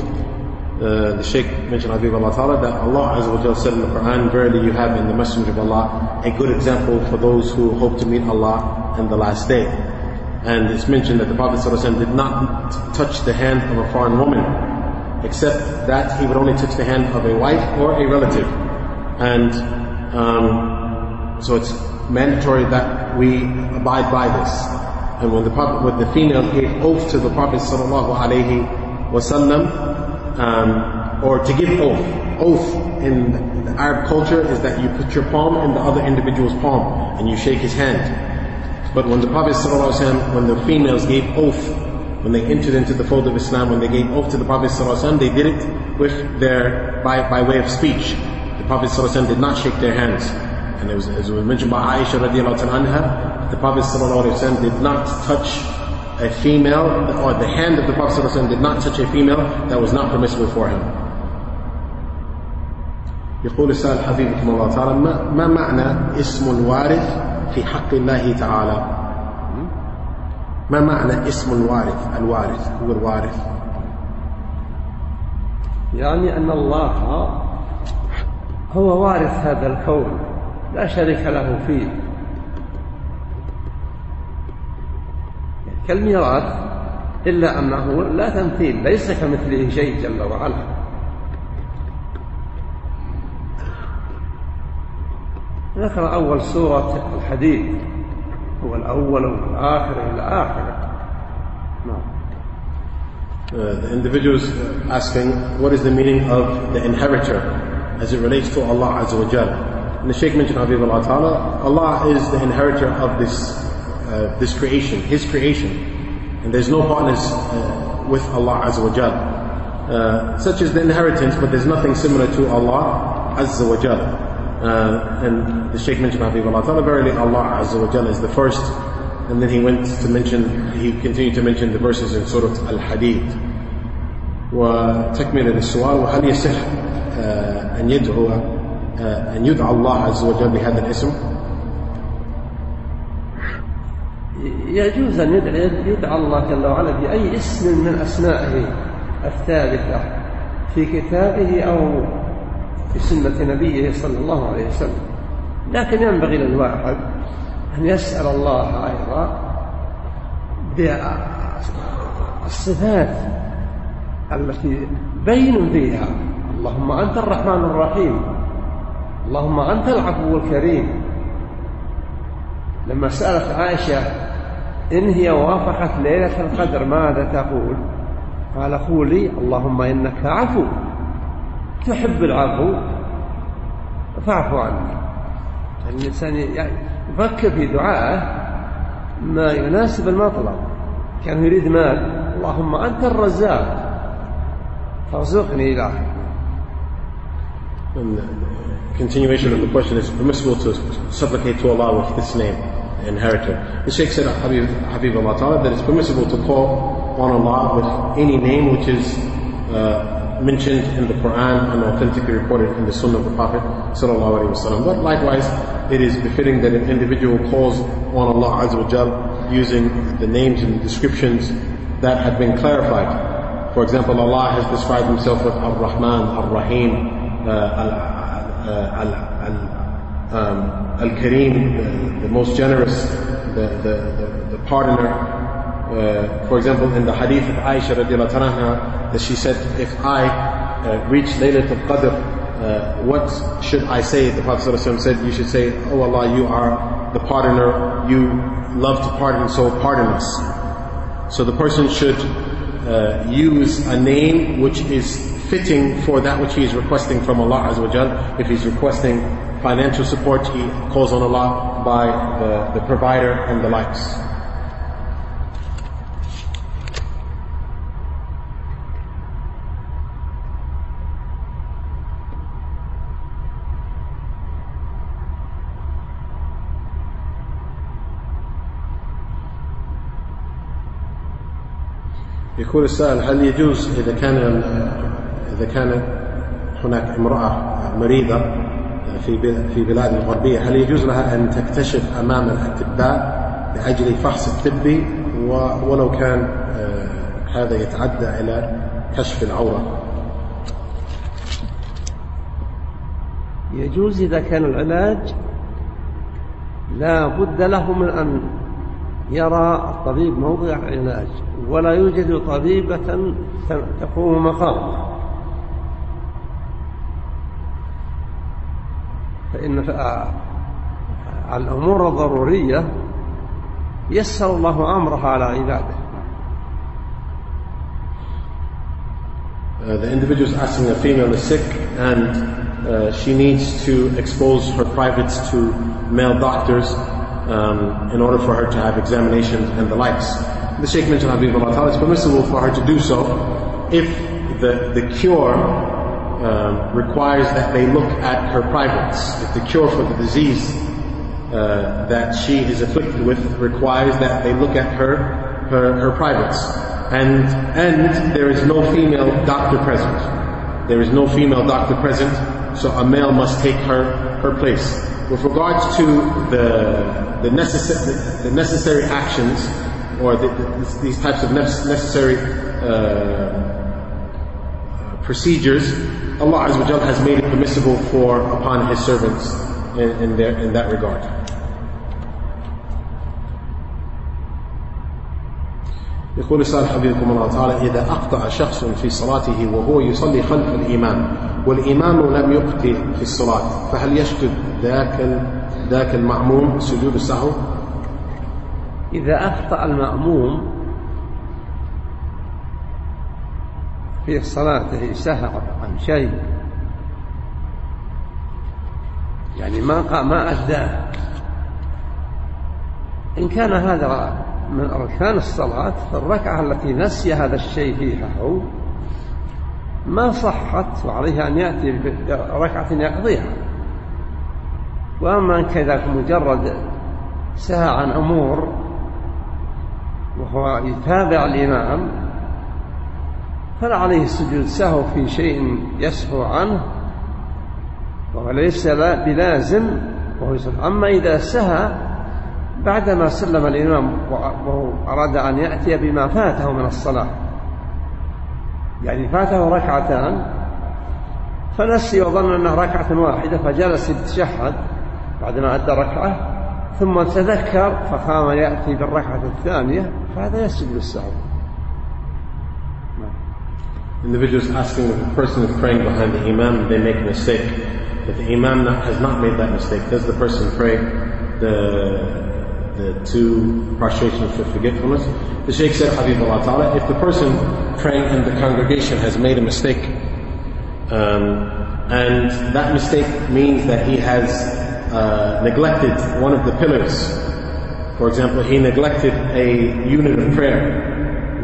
Speaker 1: Uh, the Sheikh mentioned Habib Allah Ta'ala that Allah Azza wa said in the Quran, Verily you have in the Messenger of Allah a good example for those who hope to meet Allah in the last day. And it's mentioned that the Prophet ﷺ did not touch the hand of a foreign woman, except that he would only touch the hand of a wife or a relative. And um, so it's mandatory that we abide by this. And when the Prophet, when the female gave oath to the Prophet sallallahu alaihi wasallam, um, or to give oath, oath in the Arab culture is that you put your palm in the other individual's palm and you shake his hand. But when the Prophet sallallahu alaihi wasallam, when the females gave oath when they entered into the fold of Islam, when they gave oath to the Prophet sallallahu sallam, they did it with their by, by way of speech. The Prophet ﷺ did not shake their hands. And it was, as was mentioned by Aisha radiallahu anha, the Prophet ﷺ did not touch a female, or the hand of the Prophet ﷺ did not touch a female that was not permissible for him. يقول السائل حفظكم الله تعالى ما معنى اسم الوارث في حق الله تعالى ما معنى اسم الوارث الوارث هو الوارث
Speaker 2: يعني أن الله هو وارث هذا الكون لا شريك له فيه. كالميراث إلا أنه لا تمثيل ليس كمثله شيء جل وعلا. ذكر أول سورة الحديد هو الأول والآخر إلى آخره. نعم.
Speaker 1: Uh, the individuals asking what is the meaning of the inheritor as it relates to Allah Azza wa Jalla. And the Shaykh mentioned Habib Allah Ta'ala, Allah is the inheritor of this, uh, this creation, His creation. And there's no partners uh, with Allah Azza wa Jal. Uh, such as the inheritance, but there's nothing similar to Allah Azza wa Jal. Uh, and the Shaykh mentioned Habib Allah Ta'ala, verily Allah Azza wa Jal is the first. And then he went to mention, he continued to mention the verses in Surah Al-Hadid. وتكمل للسؤال وهل يصح أن يدعو أن يدعى الله عز وجل بهذا الاسم؟
Speaker 2: يجوز أن يدعى, يدعى الله جل وعلا بأي اسم من أسمائه الثالثة في كتابه أو في سنة نبيه صلى الله عليه وسلم. لكن ينبغي للواحد أن يسأل الله أيضا بالصفات التي بين فيها. اللهم أنت الرحمن الرحيم. اللهم أنت العفو الكريم. لما سألت عائشة إن هي وافقت ليلة القدر ماذا تقول؟ قال قولي اللهم إنك عفو. تحب العفو؟ فاعف عني. الإنسان يفكر في دعائه ما يناسب المطلب. كان يريد مال. اللهم أنت الرزاق. فارزقني إلهي
Speaker 1: continuation of the question is permissible to supplicate to Allah with this name, inheritor. The Sheikh said, Habib, Habib Allah Ta'ala, that it's permissible to call on Allah with any name which is uh, mentioned in the Quran and authentically reported in the Sunnah of the Prophet But likewise, it is befitting that an individual calls on Allah Azza wa using the names and descriptions that have been clarified. For example, Allah has described Himself with Ar-Rahman, Ar-Rahim, uh, Al-Kareem, um, the, the, most generous, the, the, the, the pardoner, uh, for example, in the hadith of Aisha radiallahu anha, that she said, if I uh, reach Laylat al-Qadr, uh, what should I say? The Prophet said, you should say, Oh Allah, you are the pardoner, you love to pardon, so pardon us. So the person should uh, use a name which is fitting for that which he is requesting from Allah Azza wa If he's requesting financial support, he calls on Allah by the, the provider and the likes. يقول السائل هل يجوز إذا كان إذا كان هناك امرأة مريضة في في بلاد الغربية هل يجوز لها أن تكتشف أمام الأطباء لأجل الفحص الطبي؟ ولو كان آه، هذا يتعدى إلى كشف العورة.
Speaker 2: يجوز إذا كان العلاج لا بد له من أن يرى الطبيب موضع العلاج ولا يوجد طبيبة تقوم مقامه فإن الأمور الضرورية يسر الله أمرها على عباده
Speaker 1: Uh, the individual is asking a female is sick and uh, she needs to expose her privates to male doctors um, in order for her to have examinations and the likes. The Shaykh mentioned Habibullah it's permissible for her to do so if the, the cure um, requires that they look at her privates. If the cure for the disease uh, that she is afflicted with requires that they look at her, her, her privates. And, and there is no female doctor present. There is no female doctor present, so a male must take her, her place. With regards to the, the, necess- the, the necessary actions, or the, the, these types of necessary uh, procedures, Allah Azza wa has made it permissible for upon His servants in, in, their, in that regard. يقول السائل حفظكم الله تعالى إذا أخطأ شخص في صلاته وهو يصلي خلف الإمام والإمام لم يخطئ في الصلاة فهل يسجد ذاك ذاك المأموم سجود السهو؟
Speaker 2: إذا أخطأ المأموم في صلاته سهى عن شيء. يعني ما ما أداه إن كان هذا من أركان الصلاة فالركعة التي نسي هذا الشيء فيها هو ما صحت وعليه أن يأتي بركعة يقضيها. وأما كان مجرد سهى عن أمور وهو يتابع الإمام فلا عليه السجود سهو في شيء يسهو عنه وليس بلازم وهو يسهو. أما إذا سهى بعدما سلم الإمام وهو أراد أن يأتي بما فاته من الصلاة يعني فاته ركعتان فنسي وظن أنها ركعة واحدة فجلس يتشهد بعدما أدى ركعة ثم تذكر فقام يأتي بالركعة الثانية فهذا يسجد للسهو
Speaker 1: Individuals asking if a person is praying behind the imam, they make a mistake. But the imam has not made that mistake. Does the person pray the the two prostrations for forgetfulness? The Shaykh said, Habibullah Ta'ala, if the person praying in the congregation has made a mistake, um, and that mistake means that he has uh, neglected one of the pillars. For example, he neglected a unit of prayer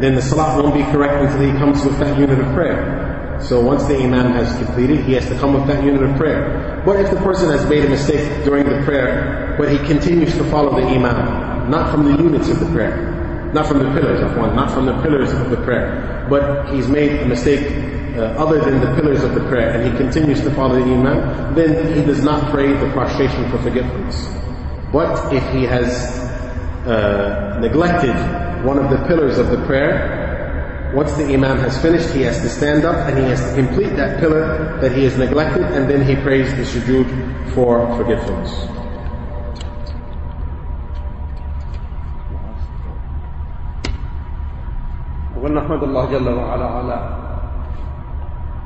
Speaker 1: then the salat won't be correct until he comes with that unit of prayer. So once the imam has completed, he has to come with that unit of prayer. What if the person has made a mistake during the prayer, but he continues to follow the imam, not from the units of the prayer?
Speaker 3: not from the pillars of one, not from the pillars of the prayer, but he's made a mistake uh, other than the pillars of the prayer and he continues to follow the Imam, then he does not pray the prostration for forgiveness. But if he has uh, neglected one of the pillars of the prayer, once the Imam has finished, he has to stand up and he has to complete that pillar that he has neglected and then he prays the sujood for forgiveness.
Speaker 2: ونحمد الله جل وعلا على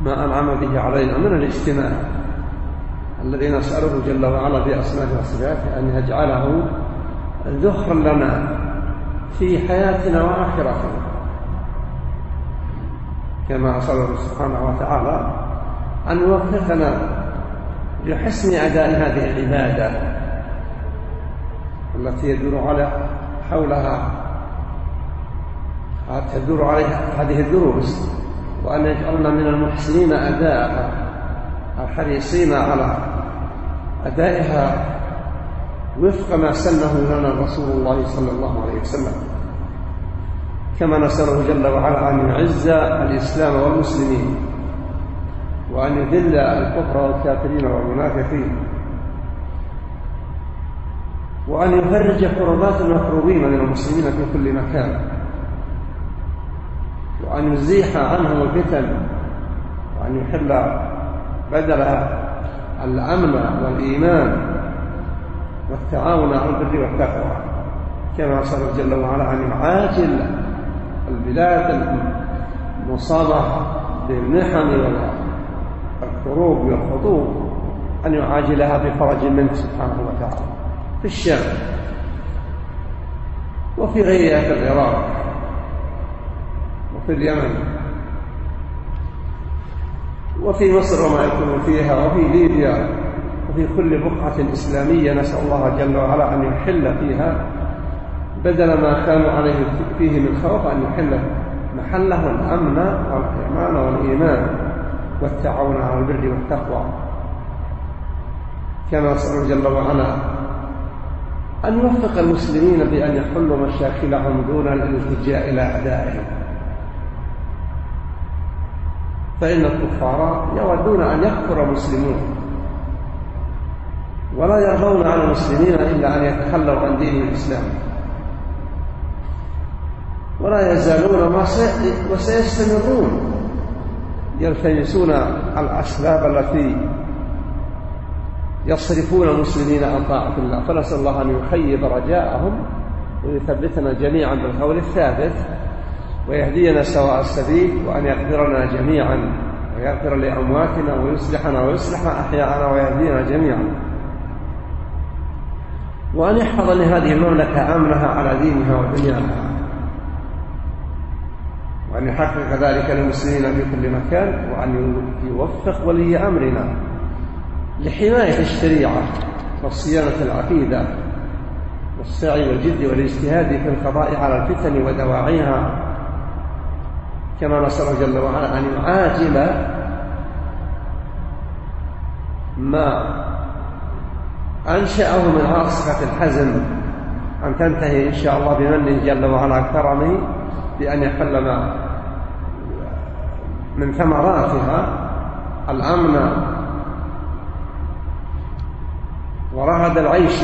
Speaker 2: ما أنعم به علينا من الاجتماع الذي نسأله جل وعلا بأسمائه وصفاته أن يجعله ذخرا لنا في حياتنا وآخرتنا. كما أسأله سبحانه وتعالى أن يوفقنا لحسن أداء هذه العبادة التي يدور على حولها تدور عليها هذه الدروس وأن يجعلنا من المحسنين أداءها الحريصين على أدائها وفق ما سنه لنا رسول الله صلى الله عليه وسلم. كما نسأله جل وعلا أن يعز الإسلام والمسلمين وأن يذل الكفر والكافرين والمنافقين وأن يفرج كربات المكروبين من المسلمين في كل مكان وأن يزيح عنهم الفتن وأن يحل بدلها الأمن والإيمان والتعاون على البر والتقوى. كما صلى جل وعلا أن يعاجل البلاد المصابة بالمحن والكروب والخطوب أن يعاجلها بفرج منه سبحانه وتعالى. في الشام وفي غيرها في العراق وفي اليمن وفي مصر وما يكون فيها وفي ليبيا وفي كل بقعة إسلامية نسأل الله جل وعلا أن يحل فيها. بدل ما كانوا عليه فيه من خوف أن يحل محله الأمن والإيمان والإيمان والتعاون على البر والتقوى. كما نسأل جل وعلا أن يوفق المسلمين بأن يحلوا مشاكلهم دون الالتجاء إلى أعدائهم. فإن الكفار يودون أن يكفر المسلمون. ولا يرضون على المسلمين إلا أن يتخلوا عن دين الإسلام. ولا يزالون وسيستمرون يلتمسون الأسباب التي يصرفون المسلمين عن طاعة الله. فنسأل الله أن يخيب رجاءهم ويثبتنا جميعا بالقول الثابت ويهدينا سواء السبيل وأن يغفر لنا جميعا ويغفر لأمواتنا ويصلحنا ويصلح أحياءنا ويهدينا جميعا. وأن يحفظ لهذه المملكة أمنها على دينها ودنياها. وأن يحقق ذلك للمسلمين في كل مكان وأن يوفق ولي أمرنا لحماية الشريعة وصيانة العقيدة والسعي والجد والاجتهاد في القضاء على الفتن ودواعيها. كما نسأله جل وعلا أن يعاجل ما أنشأه من عاصفة الحزن أن تنتهي إن شاء الله بمنه جل وعلا كرمه بأن يحل ما من ثمراتها الأمن ورغد العيش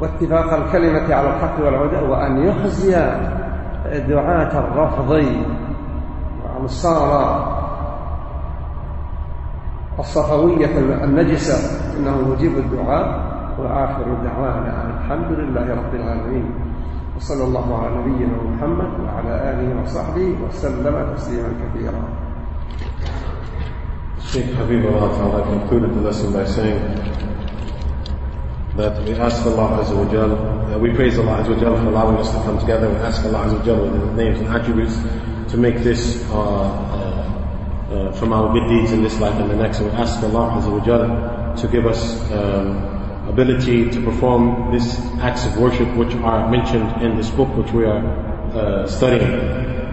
Speaker 2: واتفاق الكلمة على الحق والهدى وأن يخزي دعاة الرفض وأنصار الصفوية النجسة إنه مجيب الدعاء وآخر دعوانا الحمد لله رب العالمين وصلى الله على نبينا محمد وعلى آله وصحبه وسلم تسليما كثيرا
Speaker 1: Sheikh Habibullah Ta'ala concluded the lesson by saying that we ask Allah Azza wa Jal, uh, we praise Allah Azza wa Jal for allowing us to come together. We ask Allah Azza wa Jal with His names and attributes to make this uh, uh, from our good deeds in this life and the next. And we ask Allah Azza to give us um, ability to perform these acts of worship which are mentioned in this book which we are uh, studying.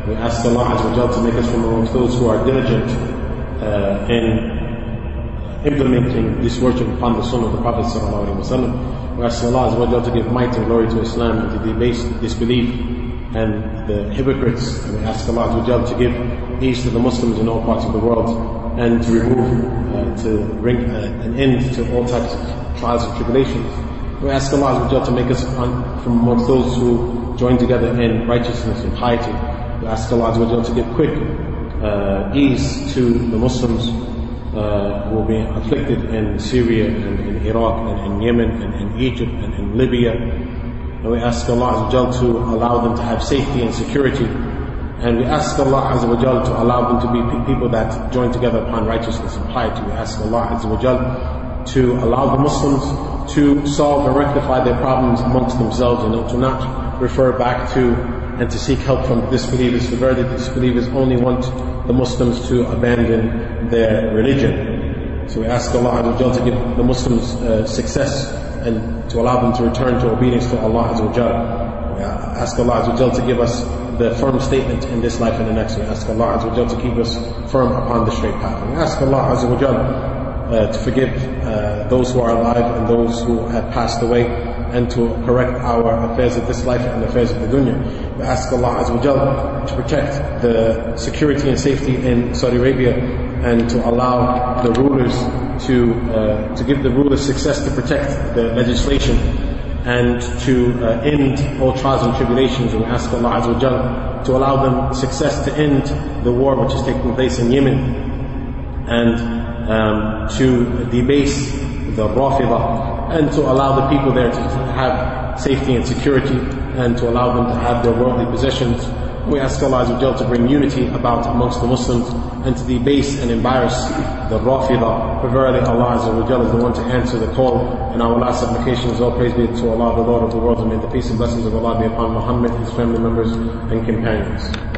Speaker 1: We ask Allah Azza to make us from amongst those who are diligent uh, in implementing this worship upon the Sunnah of the Prophet. We ask Allah to give might and glory to Islam and to debase disbelief and the hypocrites. And we ask Allah to give peace to the Muslims in all parts of the world and to remove, uh, to bring uh, an end to all types of trials and tribulations. We ask Allah to make us from amongst those who join together in righteousness and piety. We ask Allah to give quick uh, ease to the Muslims uh, who will be afflicted in Syria and in Iraq and in Yemen and in Egypt and in Libya. And we ask Allah to allow them to have safety and security. And we ask Allah Azza wa Jal to allow them to be people that join together upon righteousness and piety. We ask Allah Azza wa Jal to allow the Muslims to solve and rectify their problems amongst themselves and to not refer back to and to seek help from disbelievers. For verily disbelievers only want the Muslims to abandon their religion. So we ask Allah Azza wa Jal to give the Muslims uh, success and to allow them to return to obedience to Allah Azza wa Jal. We ask Allah Azza wa Jal to give us the firm statement in this life and the next. We ask Allah Azza wa to keep us firm upon the straight path. We ask Allah Azza wa uh, to forgive uh, those who are alive and those who have passed away and to correct our affairs of this life and affairs of the dunya. We ask Allah Azza wa to protect the security and safety in Saudi Arabia and to allow the rulers to, uh, to give the rulers success to protect the legislation and to uh, end all trials and tribulations. And we ask Allah Azza to allow them success to end the war which is taking place in Yemen and um, to debase the Rafidah and to allow the people there to have safety and security and to allow them to have their worldly possessions. We ask Allah to bring unity about amongst the Muslims and to debase and embarrass the Rafidah. For verily Allah is the one to answer the call. And our last supplication is all praise be to Allah, the Lord of the world, and may the peace and blessings of Allah be upon Muhammad, his family members, and companions.